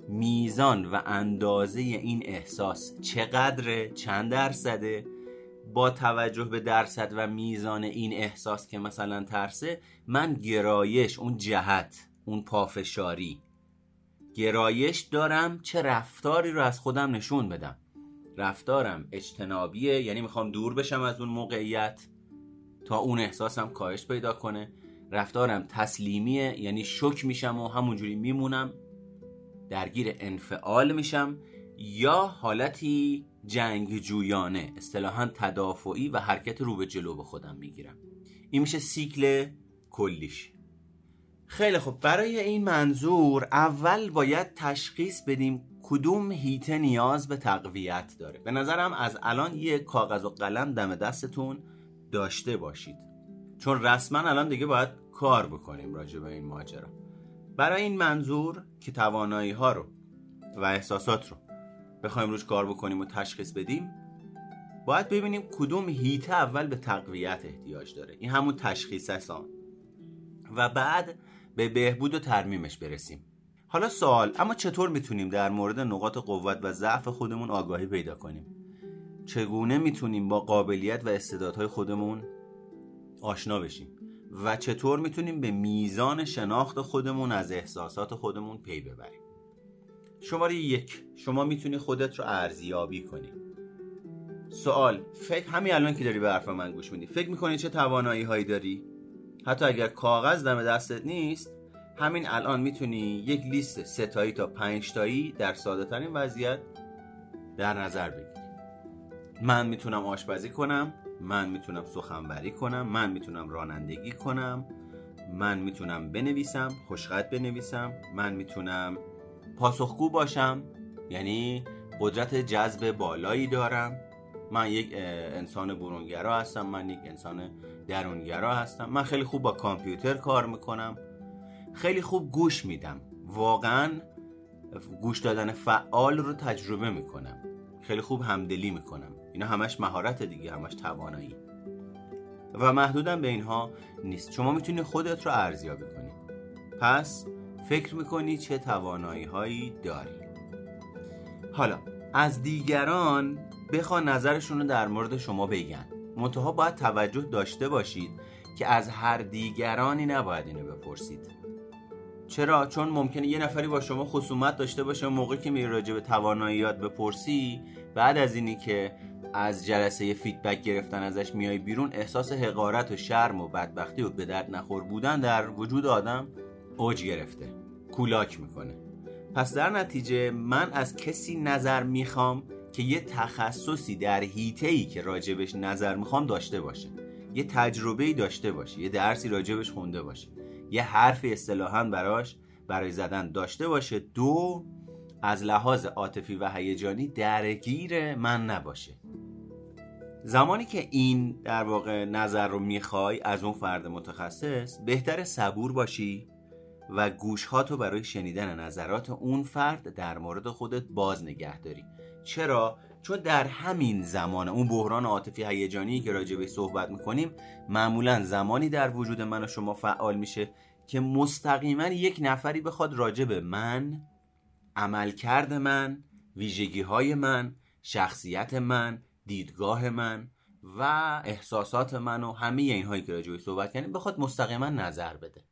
میزان و اندازه این احساس چقدره چند درصده؟ با توجه به درصد و میزان این احساس که مثلا ترسه من گرایش اون جهت اون پافشاری گرایش دارم چه رفتاری رو از خودم نشون بدم؟ رفتارم اجتنابیه یعنی می‌خوام دور بشم از اون موقعیت تا اون احساسم کاهش پیدا کنه. رفتارم تسلیمیه یعنی شک میشم و همونجوری میمونم. درگیر انفعال میشم. یا حالتی جنگ جویانه اصطلاحا تدافعی و حرکت رو به جلو به خودم می‌گیرم. این میشه سیکل کلیش. خیلی خب برای این منظور اول باید تشخیص بدیم کدوم هیته نیاز به تقویت داره؟ به نظرم از الان یه کاغذ و قلم دم دستتون داشته باشید. چون رسما الان دیگه باید کار بکنیم راجع به این ماجرا. برای این منظور که توانایی ها رو و احساسات رو بخوایم روش کار بکنیم و تشخیص بدیم باید ببینیم کدوم هیته اول به تقویت احتیاج داره. این همون تشخیص هستان و بعد به بهبود و ترمیمش برسیم. حالا سوال اما چطور می‌تونیم در مورد نقاط قوت و ضعف خودمون آگاهی پیدا کنیم؟ چگونه می‌تونیم با قابلیت و استعدادهای خودمون آشنا بشیم؟ و چطور می‌تونیم به میزان شناخت خودمون از احساسات خودمون پی ببریم؟ شماره یک شما می‌تونی خودت رو ارزیابی کنی. سوال فکر همین الان که داری به حرف من گوش میدی فکر می‌کنی چه توانایی هایی داری؟ حتی اگر کاغذ دم دستت نیست همین الان می‌تونی یک لیست ستایی تا پنج تایی در ساده ترین وضعیت در نظر بگیری. من می‌تونم آشپزی کنم من می‌تونم سخنوری کنم من می‌تونم رانندگی کنم من می‌تونم بنویسم خوشخط بنویسم من می‌تونم پاسخگو باشم یعنی قدرت جذب بالایی دارم. من یک انسان برونگرا هستم من یک انسان درونگرا هستم. من خیلی خوب با کامپیوتر کار می‌کنم. خیلی خوب گوش میدم. واقعا گوش دادن فعال رو تجربه می‌کنم. خیلی خوب همدلی می‌کنم. اینا همش مهارت دیگه همش توانایی. و محدودم به اینها نیست. شما می‌تونی خودت رو ارزیابی کنی. پس فکر می‌کنی چه توانایی هایی داری. حالا از دیگران بخوا نظرشون رو در مورد شما بگن. منتها باید توجه داشته باشید که از هر دیگرانی نباید اینو بپرسید. چرا؟ چون ممکنه یه نفری با شما خصومت داشته باشه موقعی که میری راجع به تواناییات بپرسی بعد از اینی که از جلسه فیدبک گرفتن ازش میای بیرون احساس حقارت و شرم و بدبختی و به درد نخور بودن در وجود آدم اوج گرفته کولاک می‌کنه. پس در نتیجه من از کسی نظر می‌خوام که یه تخصصی در هیته ای که راجبش نظر می‌خوام داشته باشه یه تجربه داشته باشه یه درسی راجبش خونده باشه. یه حرفی اصطلاحا براش برای زدن داشته باشه. دو از لحاظ عاطفی و هیجانی درگیر من نباشه. زمانی که این در واقع نظر رو می‌خوای از اون فرد متخصص بهتر صبور باشی و گوشهاتو برای شنیدن نظرات اون فرد در مورد خودت باز نگه داری. چرا؟ چون در همین زمان اون بحران عاطفی هیجانی که راجع به صحبت می‌کنیم معمولا زمانی در وجود من و شما فعال میشه که مستقیما یک نفری بخواد راجع به من عملکرد من ویژگی های من شخصیت من دیدگاه من و احساسات من و همه اینهایی که راجع به صحبت کردیم بخواد مستقیما نظر بده.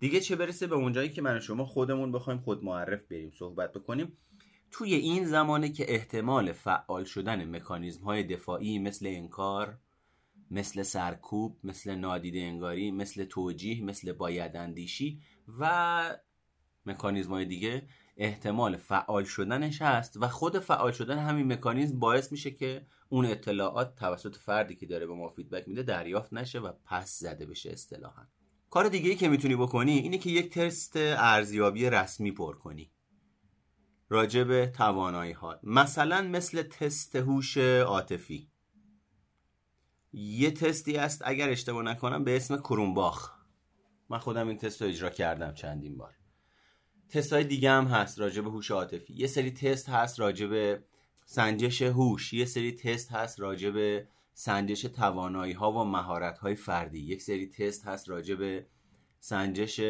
دیگه چه برسه به اونجایی که من و شما خودمون بخوایم خود معرف بریم صحبت بکنیم. توی این زمانه که احتمال فعال شدن مکانیزم های دفاعی مثل انکار مثل سرکوب مثل نادیده انگاری مثل توجیه مثل باید اندیشی و مکانیزم های دیگه احتمال فعال شدنش هست و خود فعال شدن همین مکانیزم باعث میشه که اون اطلاعات توسط فردی که داره به ما فیدبک میده دریافت نشه و پس زده بشه اصطلاحا. کار دیگه ای که می‌تونی بکنی اینه که یک تست ارزیابی رسمی پر کنی. راجع به توانایی ها. مثلا مثل تست هوش عاطفی. یه تستی است اگر اشتباه نکنم به اسم کرونباخ. من خودم این تست رو اجرا کردم چندین بار. تست های دیگه هم هست راجع هوش عاطفی. یه سری تست هست راجع سنجش هوش. یه سری تست هست راجع سنجش توانایی ها و مهارت های فردی. یک سری تست هست راجع سنجش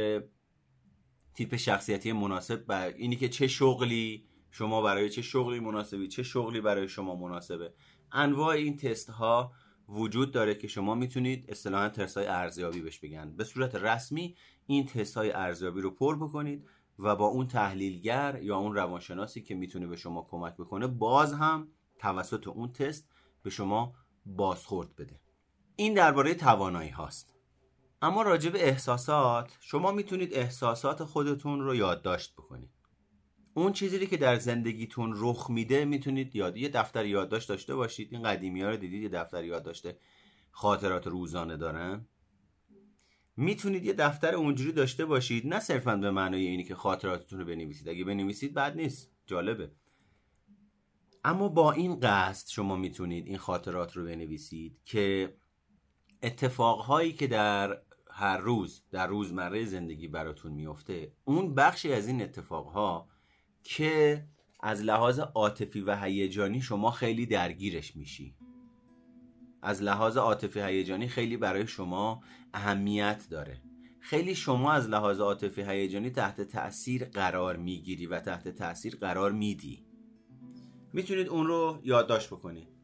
تیپ شخصیتی مناسب بر اینی که چه شغلی شما برای چه شغلی مناسبی چه شغلی برای شما مناسبه. انواع این تست ها وجود داره که شما می‌تونید اصطلاحا تست های ارزیابی بهش بگن. به صورت رسمی این تست های ارزیابی رو پر بکنید و با اون تحلیلگر یا اون روانشناسی که می‌تونه به شما کمک بکنه باز هم توسط اون تست به شما بازخورد بده. این درباره توانایی هاست اما راجع به احساسات شما می‌تونید احساسات خودتون رو یادداشت بکنید. اون چیزی که در زندگیتون رخ میده می‌تونید یاد یه دفتر یادداشت داشته باشید. این قدیمی ها رو دیدید؟ یه دفتر یادداشت خاطرات روزانه دارن می‌تونید یه دفتر اونجوری داشته باشید. نه صرفا به معنای اینی که خاطراتتون رو بنویسید. اگه بنویسید بد نیست. جالبه. اما با این قصد شما می‌تونید این خاطرات رو بنویسید که اتفاقهایی که در هر روز در روزمره زندگی براتون میفته اون بخشی از این اتفاقها که از لحاظ عاطفی و هیجانی شما خیلی درگیرش میشی. از لحاظ عاطفی هیجانی خیلی برای شما اهمیت داره. خیلی شما از لحاظ عاطفی هیجانی تحت تاثیر قرار می‌گیری و تحت تاثیر قرار میدی. می‌تونید اون رو یادداشت بکنید.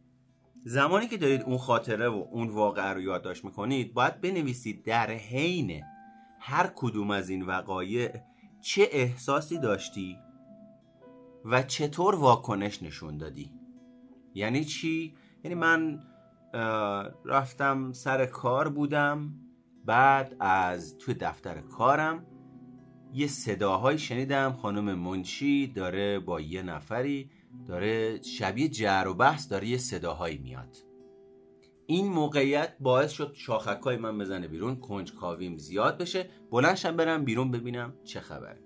زمانی که دارید اون خاطره و اون واقعه رو یادداشت می‌کنید باید بنویسید در حین هر کدوم از این وقایع چه احساسی داشتی و چطور واکنش نشون دادی. یعنی چی؟ یعنی من رفتم سر کار بودم بعد از توی دفتر کارم یه صداهایی شنیدم خانم منشی داره با یه نفری داره شبیه جر و بحث داره یه صداهایی میاد. این موقعیت باعث شد شاخکای من بزنه بیرون کنج کاویم زیاد بشه. بلنشم برم بیرون ببینم چه خبره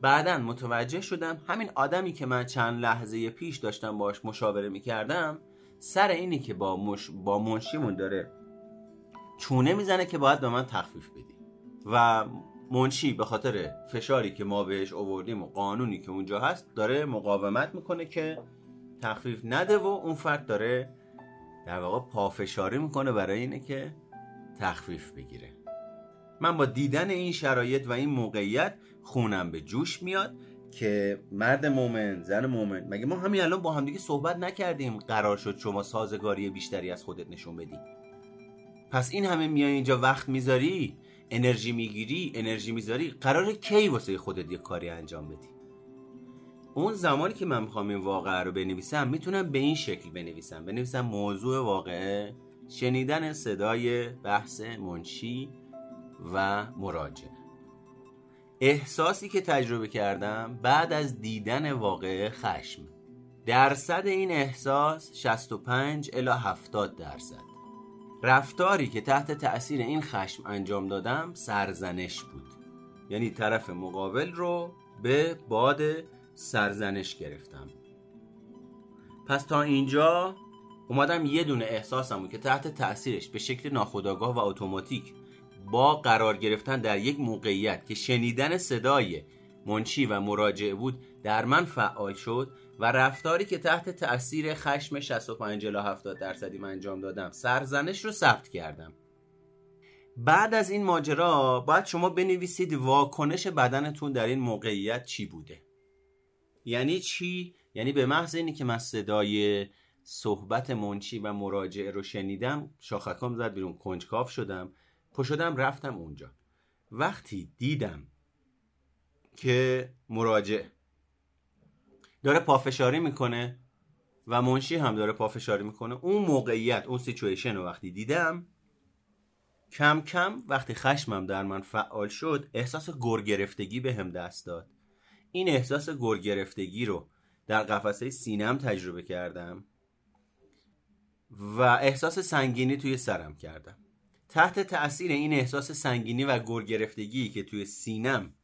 بعدا متوجه شدم همین آدمی که من چند لحظه پیش داشتم باش مشاوره می‌کردم سر اینی که با, مش... با منشیمون داره چونه می‌زنه که باید به من تخفیف بدی. و منشی به خاطر فشاری که ما بهش آوردیم و قانونی که اونجا هست داره مقاومت می‌کنه که تخفیف نده و اون فرد داره در واقع پافشاری می‌کنه برای اینه که تخفیف بگیره. من با دیدن این شرایط و این موقعیت خونم به جوش میاد که مرد مومن زن مومن مگه ما همین الان با همدیگه صحبت نکردیم قرار شد شما سازگاری بیشتری از خودت نشون بدی؟ پس این همه میای اینجا وقت می‌ذاری؟ انرژی می‌گیری انرژی می‌ذاری قرار کی واسه خودت یه کاری انجام بدی؟ اون زمانی که من می‌خوام این واقعه رو بنویسم می‌تونم به این شکل بنویسم. بنویسم موضوع واقعه شنیدن صدای بحث منشی و مراجعه. احساسی که تجربه کردم بعد از دیدن واقعه خشم. درصد این احساس 65 الی 70 درصد. رفتاری که تحت تأثیر این خشم انجام دادم سرزنش بود. یعنی طرف مقابل رو به باد سرزنش گرفتم. پس تا اینجا اومدم یه دونه احساسمو که تحت تاثیرش به شکل ناخودآگاه و اتوماتیک با قرار گرفتن در یک موقعیت که شنیدن صدای منشی و مراجعه بود در من فعال شد و رفتاری که تحت تاثیر خشم 65 الی 70 درصدی من انجام دادم سرزنش رو ثبت کردم. بعد از این ماجرا باید شما بنویسید واکنش بدنتون در این موقعیت چی بوده. یعنی چی؟ یعنی به محض اینی که من صدای صحبت منچی و مراجعه رو شنیدم شاخکام زد بیرون کنجکاف شدم پشدم رفتم اونجا. وقتی دیدم که مراجع داره پافشاری می‌کنه و منشی هم داره پافشاری می‌کنه. اون موقعیت اون سیچویشن رو وقتی دیدم کم کم وقتی خشمم در من فعال شد احساس گرگرفتگی به هم دست داد. این احساس گرگرفتگی رو در قفسه سینم تجربه کردم و احساس سنگینی توی سرم کردم. تحت تاثیر این احساس سنگینی و گرگرفتگی که توی سینم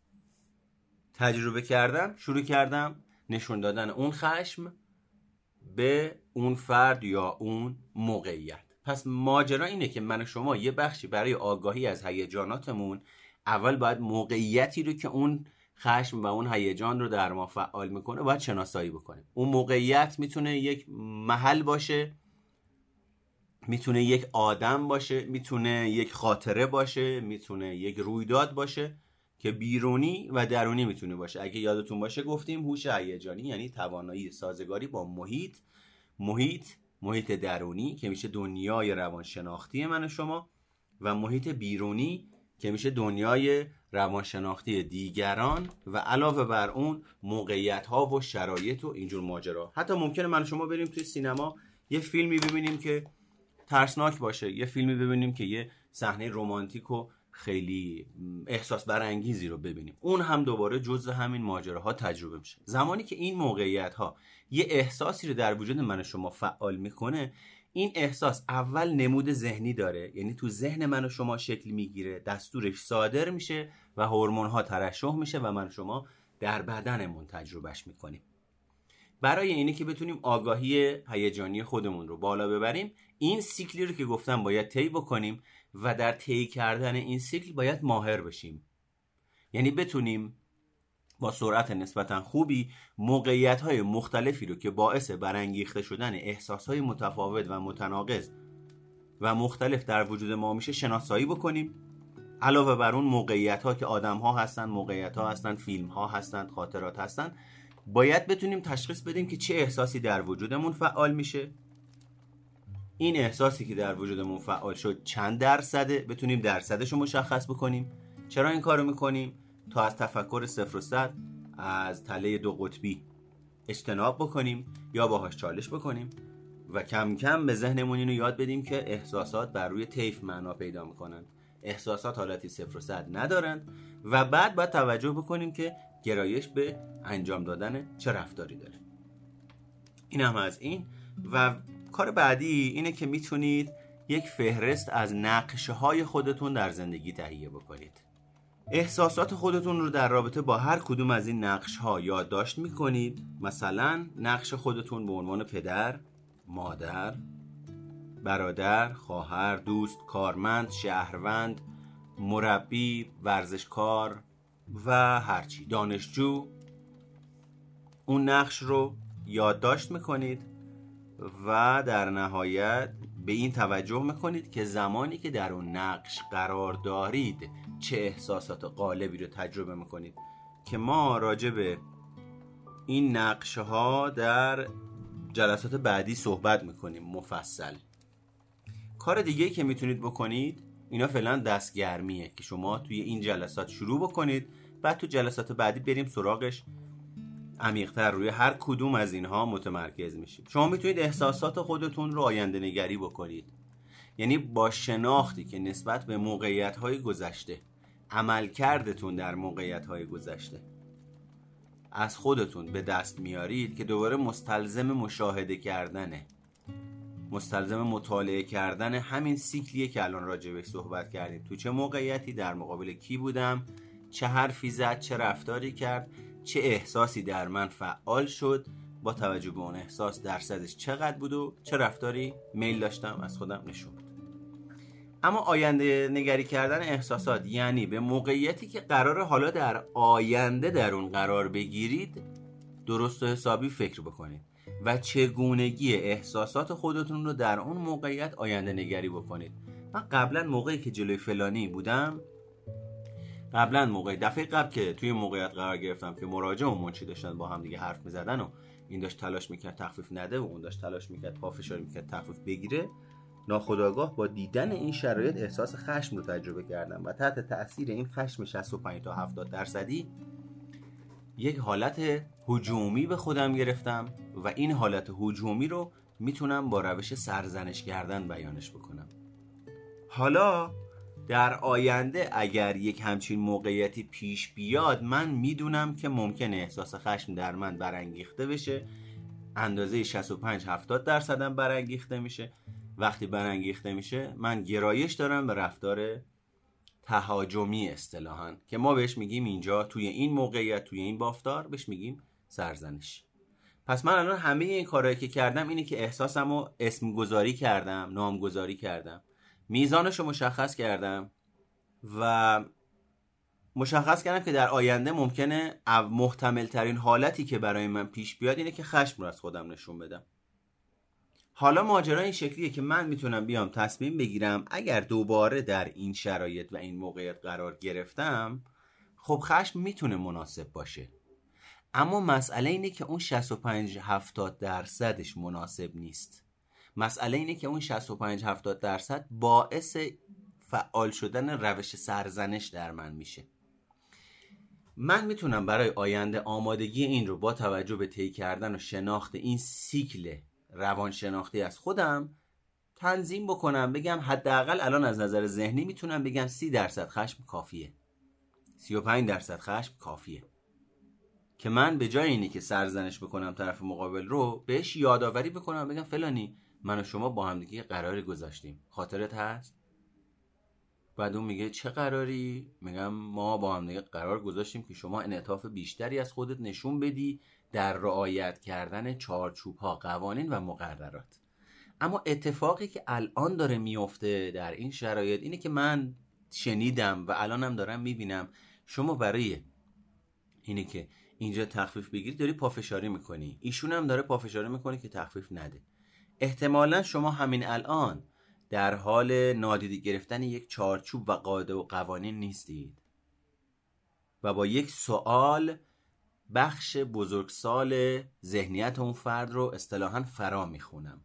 تجربه کردم شروع کردم نشون دادن اون خشم به اون فرد یا اون موقعیت. پس ماجرا اینه که من و شما یه بخشی برای آگاهی از هیجاناتمون اول باید موقعیتی رو که اون خشم و اون هیجان رو در ما فعال می‌کنه باید شناسایی بکنیم. اون موقعیت می‌تونه یک محل باشه می‌تونه یک آدم باشه می‌تونه یک خاطره باشه می‌تونه یک رویداد باشه. که بیرونی و درونی می‌تونه باشه. اگه یادتون باشه گفتیم هوش هیجانی یعنی توانایی سازگاری با محیط. محیط محیط درونی که میشه دنیای روانشناختی من و شما و محیط بیرونی که میشه دنیای روانشناختی دیگران و علاوه بر اون موقعیت ها و شرایط و اینجور ماجرا. حتی ممکنه من و شما بریم توی سینما یه فیلمی ببینیم که ترسناک باشه یه فیلمی ببینیم که یه صحنه رمانتیک و خیلی احساس برانگیزی رو ببینیم. اون هم دوباره جزء همین ماجراها تجربه میشه. زمانی که این موقعیت ها یه احساسی رو در وجود من شما فعال می‌کنه این احساس اول نمود ذهنی داره. یعنی تو ذهن من و شما شکل می‌گیره دستورش صادر میشه و هورمون ها ترشح میشه و من و شما در بدنمون تجربهش می‌کنیم. برای اینه که بتونیم آگاهی هیجانی خودمون رو بالا ببریم این سیکلی رو که گفتم باید طی بکنیم و در طی کردن این سیکل باید ماهر بشیم. یعنی بتونیم با سرعت نسبتا خوبی موقعیت های مختلفی رو که باعث برانگیخته شدن احساس های متفاوت و متناقض و مختلف در وجود ما میشه شناسایی بکنیم. علاوه بر اون موقعیت ها که آدم ها هستن موقعیت ها هستن فیلم ها هستن خاطرات هستن باید بتونیم تشخیص بدیم که چه احساسی در وجودمون فعال میشه. این احساسی که در وجودمون فعال شد چند درصده؟ بتونیم درصدش رو مشخص بکنیم. چرا این کارو می‌کنیم؟ تا از تفکر صفر و صد از تله دو قطبی اجتناب بکنیم یا باهاش چالش بکنیم و کم کم به ذهنمون اینو یاد بدیم که احساسات بر روی طیف معنا پیدا می‌کنن. احساسات حالتی صفر و صد ندارند و بعد باید توجه بکنیم که گرایش به انجام دادن چه رفتاری داره. این هم از این و کار بعدی اینه که می‌تونید یک فهرست از نقشه های خودتون در زندگی تهیه بکنید. احساسات خودتون رو در رابطه با هر کدوم از این نقش ها یادداشت می‌کنید. مثلا نقش خودتون به عنوان پدر، مادر، برادر، خواهر، دوست، کارمند، شهروند، مربی، ورزشکار و هرچی. دانشجو. اون نقش رو یادداشت می‌کنید. و در نهایت به این توجه می‌کنید که زمانی که در اون نقش قرار دارید چه احساسات قالبی رو تجربه می‌کنید که ما راجع به این نقشه ها در جلسات بعدی صحبت می‌کنیم مفصل. کار دیگه که می‌تونید بکنید اینا فعلا دستگرمیه که شما توی این جلسات شروع بکنید بعد تو جلسات بعدی بریم سراغش عمیقتر روی هر کدوم از اینها متمرکز میشیم. شما می‌تونید احساسات خودتون رو آینده نگری بکنید. یعنی با شناختی که نسبت به موقعیت های گذشته عمل کردتون در موقعیت های گذشته از خودتون به دست میارید که دوباره مستلزم مشاهده کردنه. مستلزم مطالعه کردن همین سیکلیه که الان راجع به صحبت کردیم. تو چه موقعیتی در مقابل کی بودم چه حرفی زد چه رفتاری کرد چه احساسی در من فعال شد با توجه به اون احساس درصدش چقدر بود و چه رفتاری میل داشتم از خودم نشون اما آینده نگری کردن احساسات یعنی به موقعیتی که قرار حالا در آینده در اون قرار بگیرید درست و حسابی فکر بکنید و چگونگی احساسات خودتون رو در اون موقعیت آینده نگری بکنید. من قبلا موقعی که جلوی فلانی بودم قبلا موقع دفعه قبل که توی موقعیت قرار گرفتم که مراجع و منچی داشتن با هم دیگه حرف می‌زدن و این داشت تلاش می‌کرد تخفیف نده و اون داشت تلاش می‌کرد پافشاری می‌کرد تخفیف بگیره ناخداگاه با دیدن این شرایط احساس خشم رو تجربه کردم و تحت تاثیر این خشم 65 تا 70 درصدی یک حالت هجومی به خودم گرفتم و این حالت هجومی رو می‌تونم با روش سرزنش کردن بیانش بکنم. حالا در آینده اگر یک همچین موقعیتی پیش بیاد من می‌دونم که ممکنه احساس خشم در من برانگیخته بشه. اندازه 65 70 درصدم برانگیخته میشه. وقتی برانگیخته میشه من گرایش دارم به رفتار تهاجمی اصطلاحا که ما بهش میگیم اینجا توی این موقعیت توی این بافتار بهش میگیم سرزنش. پس من الان همه این کارهایی که کردم اینه که احساسم رو اسم گذاری کردم نامگذاری کردم. میزانش رو مشخص کردم و مشخص کردم که در آینده ممکنه محتمل ترین حالتی که برای من پیش بیاد اینه که خشم رو از خودم نشون بدم. حالا ماجرا این شکلیه که من می‌تونم بیام تصمیم بگیرم اگر دوباره در این شرایط و این موقعیت قرار گرفتم خب خشم می‌تونه مناسب باشه. اما مسئله اینه که اون 65 70 درصدش مناسب نیست. مسئله اینه که اون 65 70 درصد باعث فعال شدن روش سرزنش در من میشه. من می‌تونم برای آینده آمادگی این رو با توجه به طی کردن و شناخت این سیکل روانشناختی از خودم تنظیم بکنم بگم حداقل الان از نظر ذهنی می‌تونم بگم سی درصد خشم کافیه. 35 درصد خشم کافیه. که من به جای اینی که سرزنش بکنم طرف مقابل رو بهش یادآوری بکنم بگم فلانی من و شما با هم دیگه قراری گذاشتیم. خاطرت هست؟ بعد اون میگه چه قراری؟ میگم ما با هم دیگه قرار گذاشتیم که شما انعطاف بیشتری از خودت نشون بدی در رعایت کردن چارچوب ها قوانین و مقررات. اما اتفاقی که الان داره میفته در این شرایط اینه که من شنیدم و الانم دارم می‌بینم. شما برای اینه که اینجا تخفیف بگیری داری پافشاری می‌کنی. ایشون هم داره پافشاری می‌کنه که تخفیف نده. احتمالا شما همین الان در حال نادیده گرفتن یک چارچوب و قاعده و قوانین نیستید و با یک سوال بخش بزرگسال ذهنیت اون فرد رو اصطلاحا فرا می‌خونم.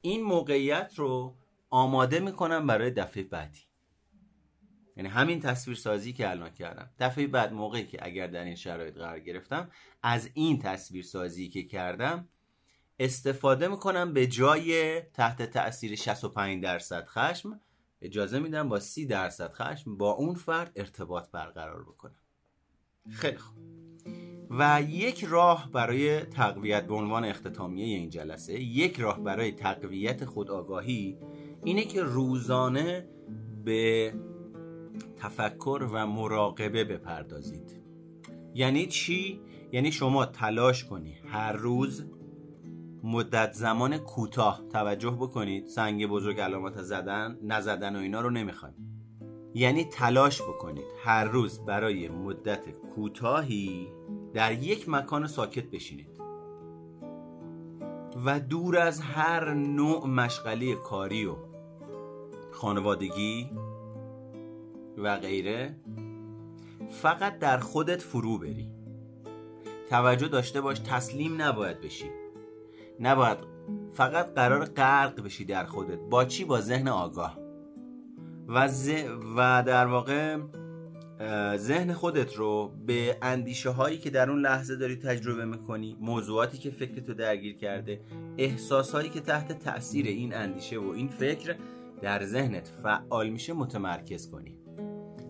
این موقعیت رو آماده می‌کنم برای دفعه بعدی. یعنی همین تصویر سازی که الان کردم. دفعه بعد موقعی که اگر در این شرایط قرار گرفتم از این تصویر سازی که کردم استفاده می‌کنم به جای تحت تاثیر 65 درصد خشم اجازه میدم با 30 درصد خشم با اون فرد ارتباط برقرار بکنم. خیلی خوب. و یک راه برای تقویت به عنوان اختتامیه این جلسه یک راه برای تقویت خودآگاهی اینه که روزانه به تفکر و مراقبه بپردازید. یعنی چی؟ یعنی شما تلاش کنی هر روز مدت زمان کوتاه توجه بکنید. سنگ بزرگ علامات زدن نزدن و اینا رو نمی‌خوایم. یعنی تلاش بکنید. هر روز برای مدت کوتاهی در یک مکان ساکت بشینید. و دور از هر نوع مشغله کاری و خانوادگی و غیره فقط در خودت فرو بری. توجه داشته باش تسلیم نباید بشی. نباید فقط قرار غرق بشی در خودت. با چی؟ با ذهن آگاه. و, و در واقع ذهن خودت رو به اندیشه هایی که در اون لحظه داری تجربه می‌کنی موضوعاتی که فکرتو درگیر کرده احساس هایی که تحت تاثیر این اندیشه و این فکر در ذهنت فعال میشه متمرکز کنی.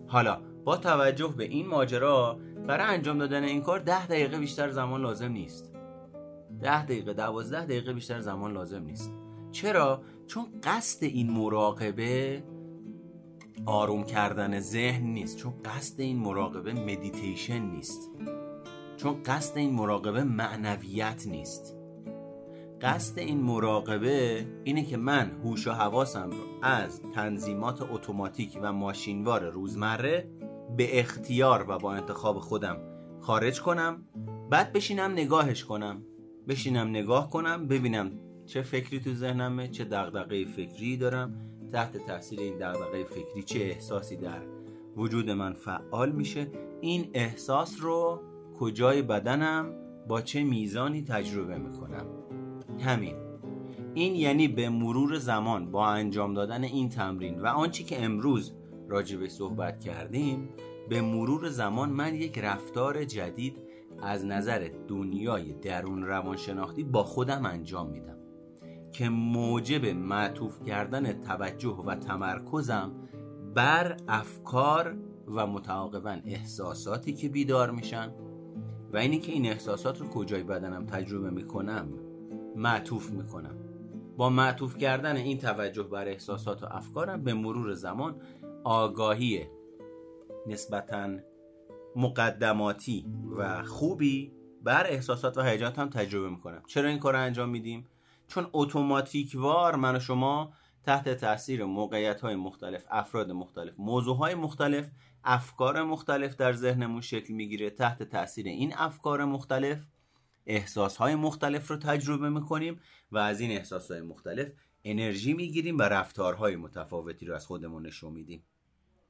حالا با توجه به این ماجرا برای انجام دادن این کار ده دقیقه بیشتر زمان لازم نیست. ده دقیقه دوازده دقیقه بیشتر زمان لازم نیست. چرا؟ چون قصد این مراقبه آروم کردن ذهن نیست. چون قصد این مراقبه مدیتیشن نیست. چون قصد این مراقبه معنویت نیست. قصد این مراقبه اینه که من هوش و حواسم رو از تنظیمات اتوماتیک و ماشینوار روزمره به اختیار و با انتخاب خودم خارج کنم بعد بشینم نگاهش کنم. بشینم نگاه کنم ببینم چه فکری تو ذهنمه چه دغدغه فکری دارم. تحت تاثیر این دغدغه فکری چه احساسی در وجود من فعال میشه؟ این احساس رو کجای بدنم با چه میزانی تجربه می‌کنم؟ همین. این یعنی به مرور زمان با انجام دادن این تمرین و آنچه که امروز راجع صحبت کردیم به مرور زمان من یک رفتار جدید از نظر دنیای درون روانشناختی با خودم انجام میدم. که موجب معطوف کردن توجه و تمرکزم بر افکار و متعاقبا احساساتی که بیدار میشن و اینی که این احساسات رو کجای بدنم تجربه می‌کنم معطوف می‌کنم. با معطوف کردن این توجه بر احساسات و افکارم به مرور زمان آگاهی نسبتا مقدماتی و خوبی بر احساسات و هیجانات هم تجربه می‌کنم. چرا این کار انجام میدیم؟ چون اتوماتیک وار من و شما تحت تاثیر موقعیت های مختلف افراد مختلف موضوع های مختلف افکار مختلف در ذهنمون شکل می‌گیره. تحت تاثیر این افکار مختلف احساس های مختلف رو تجربه می‌کنیم و از این احساس های مختلف انرژی می‌گیریم و رفتارهای متفاوتی رو از خودمون نشون میدیم.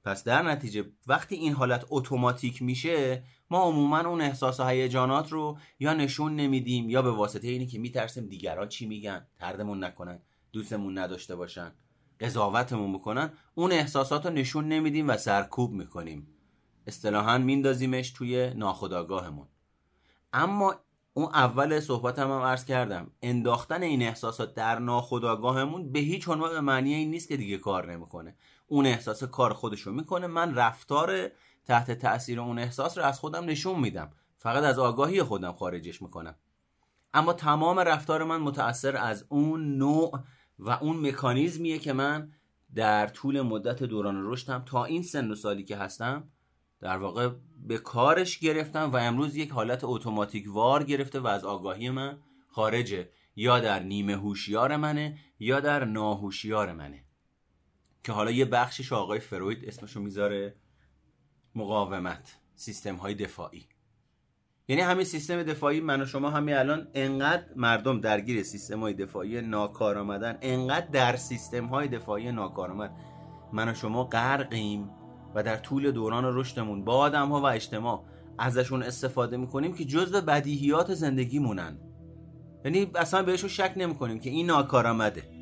پس در نتیجه وقتی این حالت اتوماتیک میشه ما عموما اون احساس و هیجانات رو یا نشون نمیدیم یا به واسطه اینی که میترسیم دیگران چی میگن تردمون نکنن دوستمون نداشته باشن قضاوتمون بکنن اون احساسات رو نشون نمیدیم و سرکوب می‌کنیم. اصطلاحا میندازیمش توی ناخودآگاهمون. اما اون اول صحبت هم, هم عرض کردم انداختن این احساسات در ناخودآگاهمون به هیچ عنوان به معنی این نیست که دیگه کار نمی‌کنه. اون احساس کار خودشو می‌کنه. من رفتار تحت تاثیر اون احساس رو از خودم نشون میدم. فقط از آگاهی خودم خارجش می‌کنم. اما تمام رفتار من متأثر از اون نوع و اون مکانیزمیه که من در طول مدت دوران رشدم تا این سن و سالی که هستم در واقع به کارش گرفتم و امروز یک حالت اتوماتیک وار گرفته و از آگاهی من خارجه. یا در نیمه هوشیار منه یا در ناهوشیار منه. که حالا یه بخشش آقای فروید اسمشو می‌ذاره مقاومت سیستم های دفاعی. یعنی همین سیستم دفاعی من و شما همین الان انقدر مردم درگیر سیستم های دفاعی ناکار آمدن انقدر در سیستم های دفاعی ناکار آمد. من و شما غرقیم و در طول دوران رشدمون با آدم ها و اجتماع ازشون استفاده می‌کنیم که جزء بدیهیات زندگیمونن. یعنی اصلا بهشون شک نمی‌کنیم که این ناکارآمده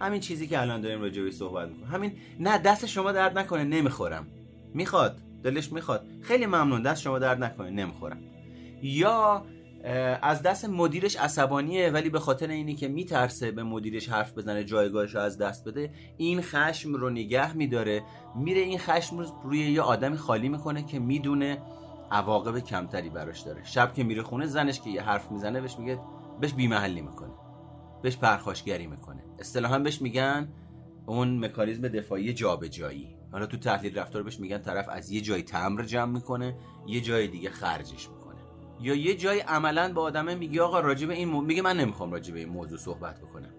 همین چیزی که الان داریم راجع صحبت می‌کنیم. همین نه دست شما درد نکنه نمی‌خورم. می‌خواد دلش می‌خواد. خیلی ممنون دست شما درد نکنه نمی‌خورم. یا از دست مدیرش عصبانیه ولی به خاطر اینی که میترسه به مدیرش حرف بزنه جایگاهش رو از دست بده این خشم رو نگه میداره. میره این خشم رو روی یه آدمی خالی می‌کنه که می‌دونه عواقب کمتری براش داره. شب که میره خونه زنش که یه حرف می‌زنه بهش میگه بهش بیمحلی می‌کنه. بهش پرخاشگری می‌کنه. اصطلاحا بهش میگن اون مکانیزم دفاعی جابجایی. حالا تو تحلیل رفتار بهش میگن طرف از یه جای تمر جمع می‌کنه یه جای دیگه خرجش می‌کنه. یا یه جای عملا با آدمه میگه آقا راجب این مو... میگه من نمی‌خوام راجب این موضوع صحبت بکنم.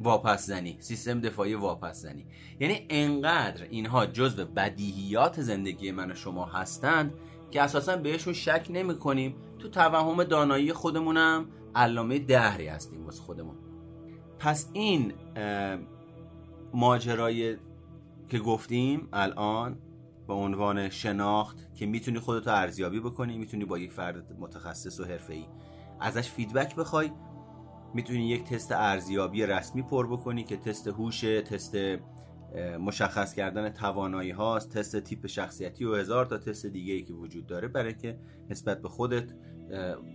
واپس زنی سیستم دفاعی واپس زنی یعنی انقدر اینها جزو بدیهیات زندگی من و شما هستند که اساسا بهشون شک نمی کنیم تو توهم دانایی خودمونم علامه دهری هستیم واسه خودمون. پس این ماجرای که گفتیم الان به عنوان شناخت که می‌تونی خودتو ارزیابی بکنی می‌تونی با یک فرد متخصص و ای ازش feedback بخوای. می‌تونی یک تست ارزیابی رسمی پر بکنی که تست هوش تست مشخص کردن توانایی هاست تست تیپ شخصیتی و هزار تا تست دیگه ای که وجود داره برای که نسبت به خودت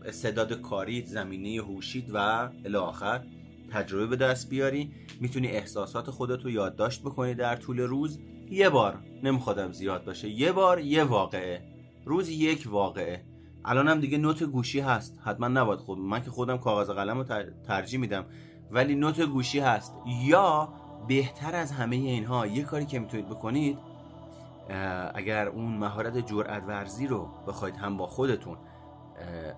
استعداد کاری زمینه هوشید و الی تجربه به دست بیاری. می‌تونی احساسات خودت رو یادداشت بکنی در طول روز. یه بار نمیخوادم زیاد باشه یه بار یه واقعه. روز یک واقعه. الانم دیگه نوت گوشی هست. حتما نباید خود من که خودم کاغذ قلم رو ترجیح میدم. ولی نوت گوشی هست. یا بهتر از همه اینها یه کاری که می‌تونید بکنید اگر اون مهارت جرأت ورزی رو بخواید هم با خودتون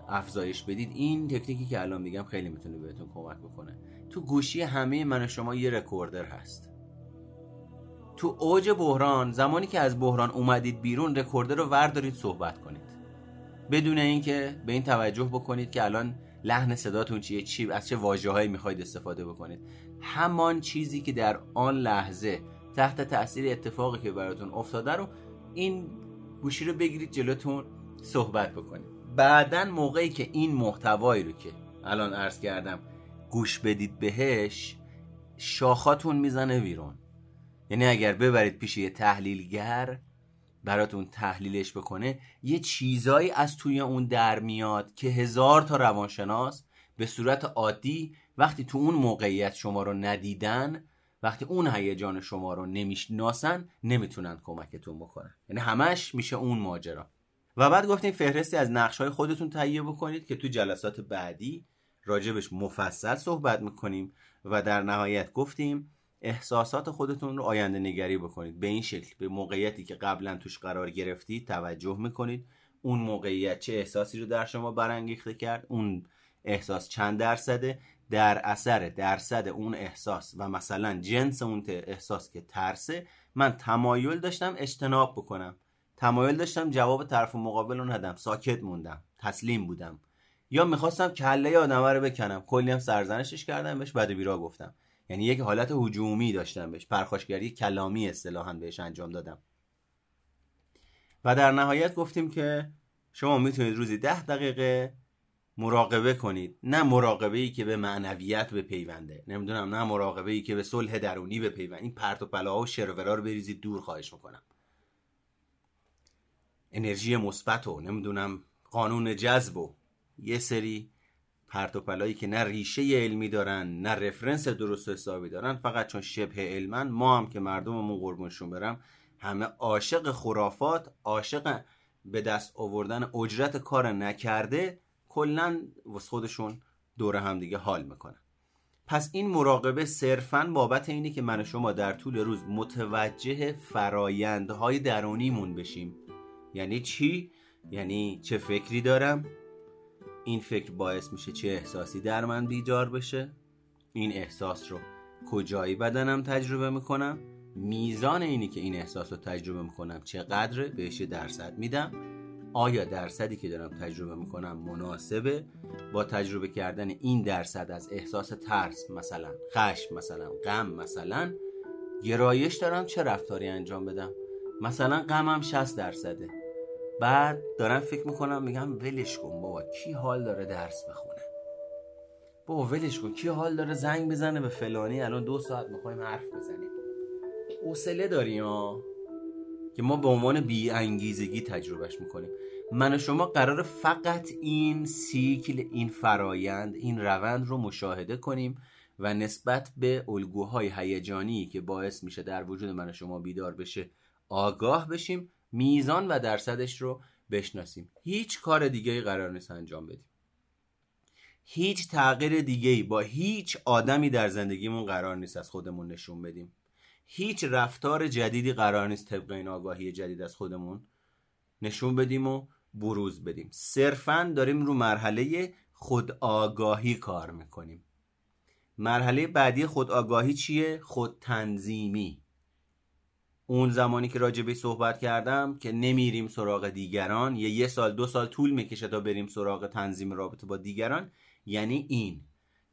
افزایش بدید این تکنیکی که الان میگم خیلی می‌تونه بهتون کمک بکنه. تو گوشی همه من و شما یه رکوردر هست. تو اوج بحران زمانی که از بحران اومدید بیرون رکوردر رو وردارید صحبت کنید. بدون اینکه به این توجه بکنید که الان لحن صداتون چیه چی از چه واژه‌هایی می‌خواید استفاده بکنید. همان چیزی که در آن لحظه تحت تاثیر اتفاقی که براتون افتاده رو این گوشی رو بگیرید جلوتون صحبت بکنید. بعدا موقعی که این محتوایی رو که الان عرض کردم گوش بدید بهش شاخاتون می‌زنه بیرون یعنی اگر ببرید پیش یه تحلیلگر براتون تحلیلش بکنه یه چیزایی از توی اون در میاد که هزار تا روانشناس به صورت عادی وقتی تو اون موقعیت شما رو ندیدن وقتی اون هیجان شما رو نمی‌شناسن نمی‌تونن کمکتون بکنن. یعنی همش میشه اون ماجرا. و بعد گفتیم فهرستی از نقش های خودتون تهیه بکنید که تو جلسات بعدی راجبش مفصل صحبت می‌کنیم و در نهایت گفتیم احساسات خودتون رو آینده نگری بکنید. به این شکل به موقعیتی که قبلا توش قرار گرفتید توجه می‌کنید. اون موقعیت چه احساسی رو در شما برانگیخته کرد اون احساس چند درصده در اثر درصد اون احساس و مثلا جنس اون احساس که ترسه من تمایل داشتم اجتناب بکنم. تمایل داشتم جواب طرف مقابل رو ندم. ساکت موندم. تسلیم بودم. یا می‌خواستم کله آدم رو بکنم. کلی هم سرزنشش کردم بهش بعد بیرا گفتم. یعنی یک حالت هجومی داشتم بهش. پرخاشگری کلامی اصطلاحا بهش انجام دادم. و در نهایت گفتیم که شما می‌تونید روزی ده دقیقه مراقبه کنید. نه مراقبه ای که به معنویت بپیونده نمی‌دونم نه مراقبه ای که به صلح درونی بپیونده این پرت و پلاها و شرورا رو بریزید دور خواهش می‌کنم. انرژی مثبت و نمی‌دونم قانون جذب و یه سری پرت و پلایی که نه ریشه علمی دارن نه رفرنس درست حسابی دارن فقط چون شبه علمن. ما هم که مردممون قربونشون برم همه عاشق خرافات عاشق به دست آوردن اجرت کار نکرده کلا واسه خودشون دور هم دیگه حال می‌کنن. پس این مراقبه صرفا بابت اینه که من و شما در طول روز متوجه فرایندهای درونیمون بشیم. یعنی چی؟ یعنی چه فکری دارم؟ این فکر باعث میشه چه احساسی در من بیدار بشه؟ این احساس رو کجایی بدنم تجربه می‌کنم؟ میزان اینی که این احساس رو تجربه می‌کنم چقدره بهش درصد میدم آیا درصدی که دارم تجربه می‌کنم مناسبه با تجربه کردن این درصد از احساس ترس مثلا خشم مثلا غم مثلا گرایش دارم چه رفتاری انجام بدم مثلا غمم 60 درصده بعد دارم فکر می‌کنم میگم ولش کن بابا کی حال داره درس بخونه؟ بابا ولش کن کی حال داره زنگ بزنه به فلانی؟ الان دو ساعت می‌خوایم حرف بزنیم. حوصله داری ها؟ که ما به عنوان بی انگیزگی تجربهش می‌کنیم. من و شما قرار فقط این سیکل این فرایند این روند رو مشاهده کنیم و نسبت به الگوهای هیجانی که باعث میشه در وجود من و شما بیدار بشه آگاه بشیم. میزان و درصدش رو بشناسیم. هیچ کار دیگه قرار نیست انجام بدیم. هیچ تغییر دیگه با هیچ آدمی در زندگیمون قرار نیست از خودمون نشون بدیم. هیچ رفتار جدیدی قرار نیست طبق این آگاهی جدید از خودمون نشون بدیم و بروز بدیم. صرفا داریم رو مرحله خود آگاهی کار می‌کنیم. مرحله بعدی خود آگاهی چیه؟ خود تنظیمی اون زمانی که راجبه صحبت کردم که نمیریم سراغ دیگران یه یه سال دو سال طول می‌کشه تا بریم سراغ تنظیم رابطه با دیگران یعنی این.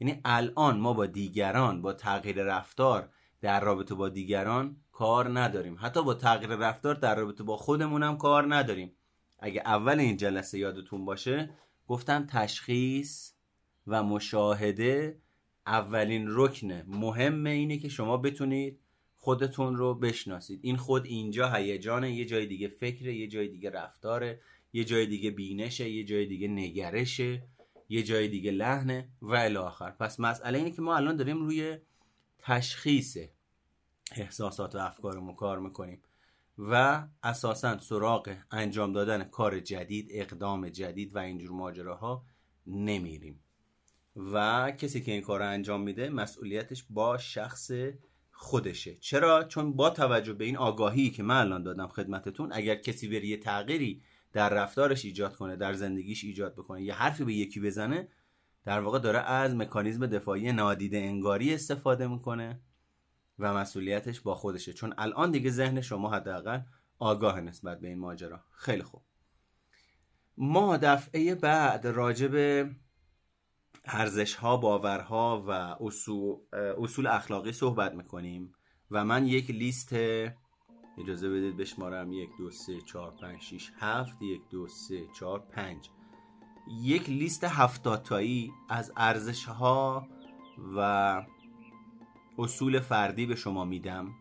یعنی الان ما با دیگران با تغییر رفتار در رابطه با دیگران کار نداریم. حتی با تغییر رفتار در رابطه با خودمونم کار نداریم. اگه اول این جلسه یادتون باشه گفتم تشخیص و مشاهده اولین رکن مهم اینه که شما بتونید خودتون رو بشناسید. این خود اینجا هیجانه یه جای دیگه فکره یه جای دیگه رفتاره یه جای دیگه بینشه یه جای دیگه نگرشه یه جای دیگه لحنه و الی آخر. پس مسئله اینه که ما الان داریم روی تشخیص احساسات و افکارمون کار می‌کنیم و اساسا سراغ انجام دادن کار جدید اقدام جدید و اینجور ماجراها نمیریم. و کسی که این کار انجام میده مسئولیتش با شخص خودشه. چرا؟ چون با توجه به این آگاهی که من الان دادم خدمتتون اگر کسی بری یه تغییری در رفتارش ایجاد کنه در زندگیش ایجاد بکنه یه حرفی به یکی بزنه در واقع داره از مکانیزم دفاعی نادیده انگاری استفاده می‌کنه و مسئولیتش با خودشه. چون الان دیگه ذهن شما حداقل آگاه نسبت به این ماجرا. خیلی خوب. ما دفعه بعد راجع به ارزش ها باورها و اصول, اصول اخلاقی صحبت می‌کنیم و من یک لیست اجازه بدید بشمارم یک دو سه چهار پنج شیش هفت یک دو سه چهار پنج. یک لیست هفتاتایی از ارزش ها و اصول فردی به شما میدم.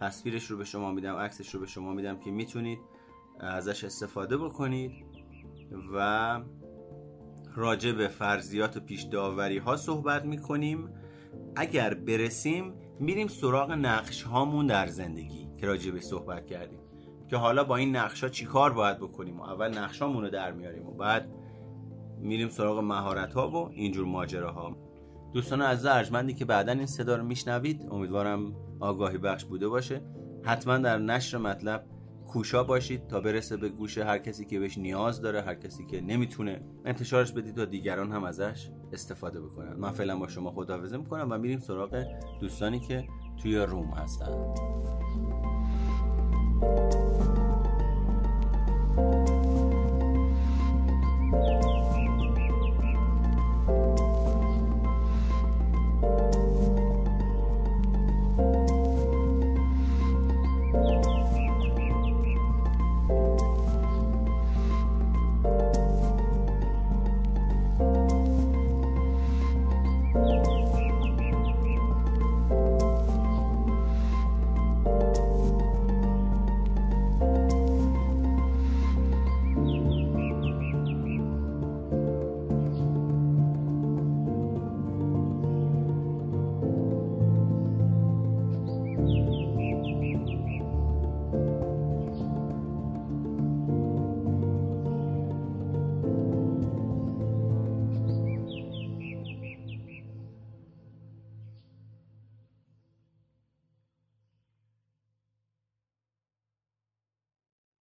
تصویرش رو به شما میدم عکسش رو به شما میدم که می‌تونید ازش استفاده بکنید و راجع به فرضیات و پیش داوری ها صحبت می‌کنیم. اگر برسیم میریم سراغ نقش هامون در زندگی که راجع به صحبت کردیم. که حالا با این نقش ها چی کار باید بکنیم؟ و اول نقش رو در میاریم و بعد میریم سراغ مهارت ها و اینجور ماجره ها دوستان از ارجمندی که بعدا این صدا رو میشنوید امیدوارم آگاهی بخش بوده باشه. حتما در نشر مطلب کوشا باشید تا برسه به گوش هر کسی که بهش نیاز داره هر کسی که نمی‌تونه انتشارش بدید تا دیگران هم ازش استفاده بکنن. من فعلا با شما خداحافظی می‌کنم و میریم سراغ دوستانی که توی روم هستن.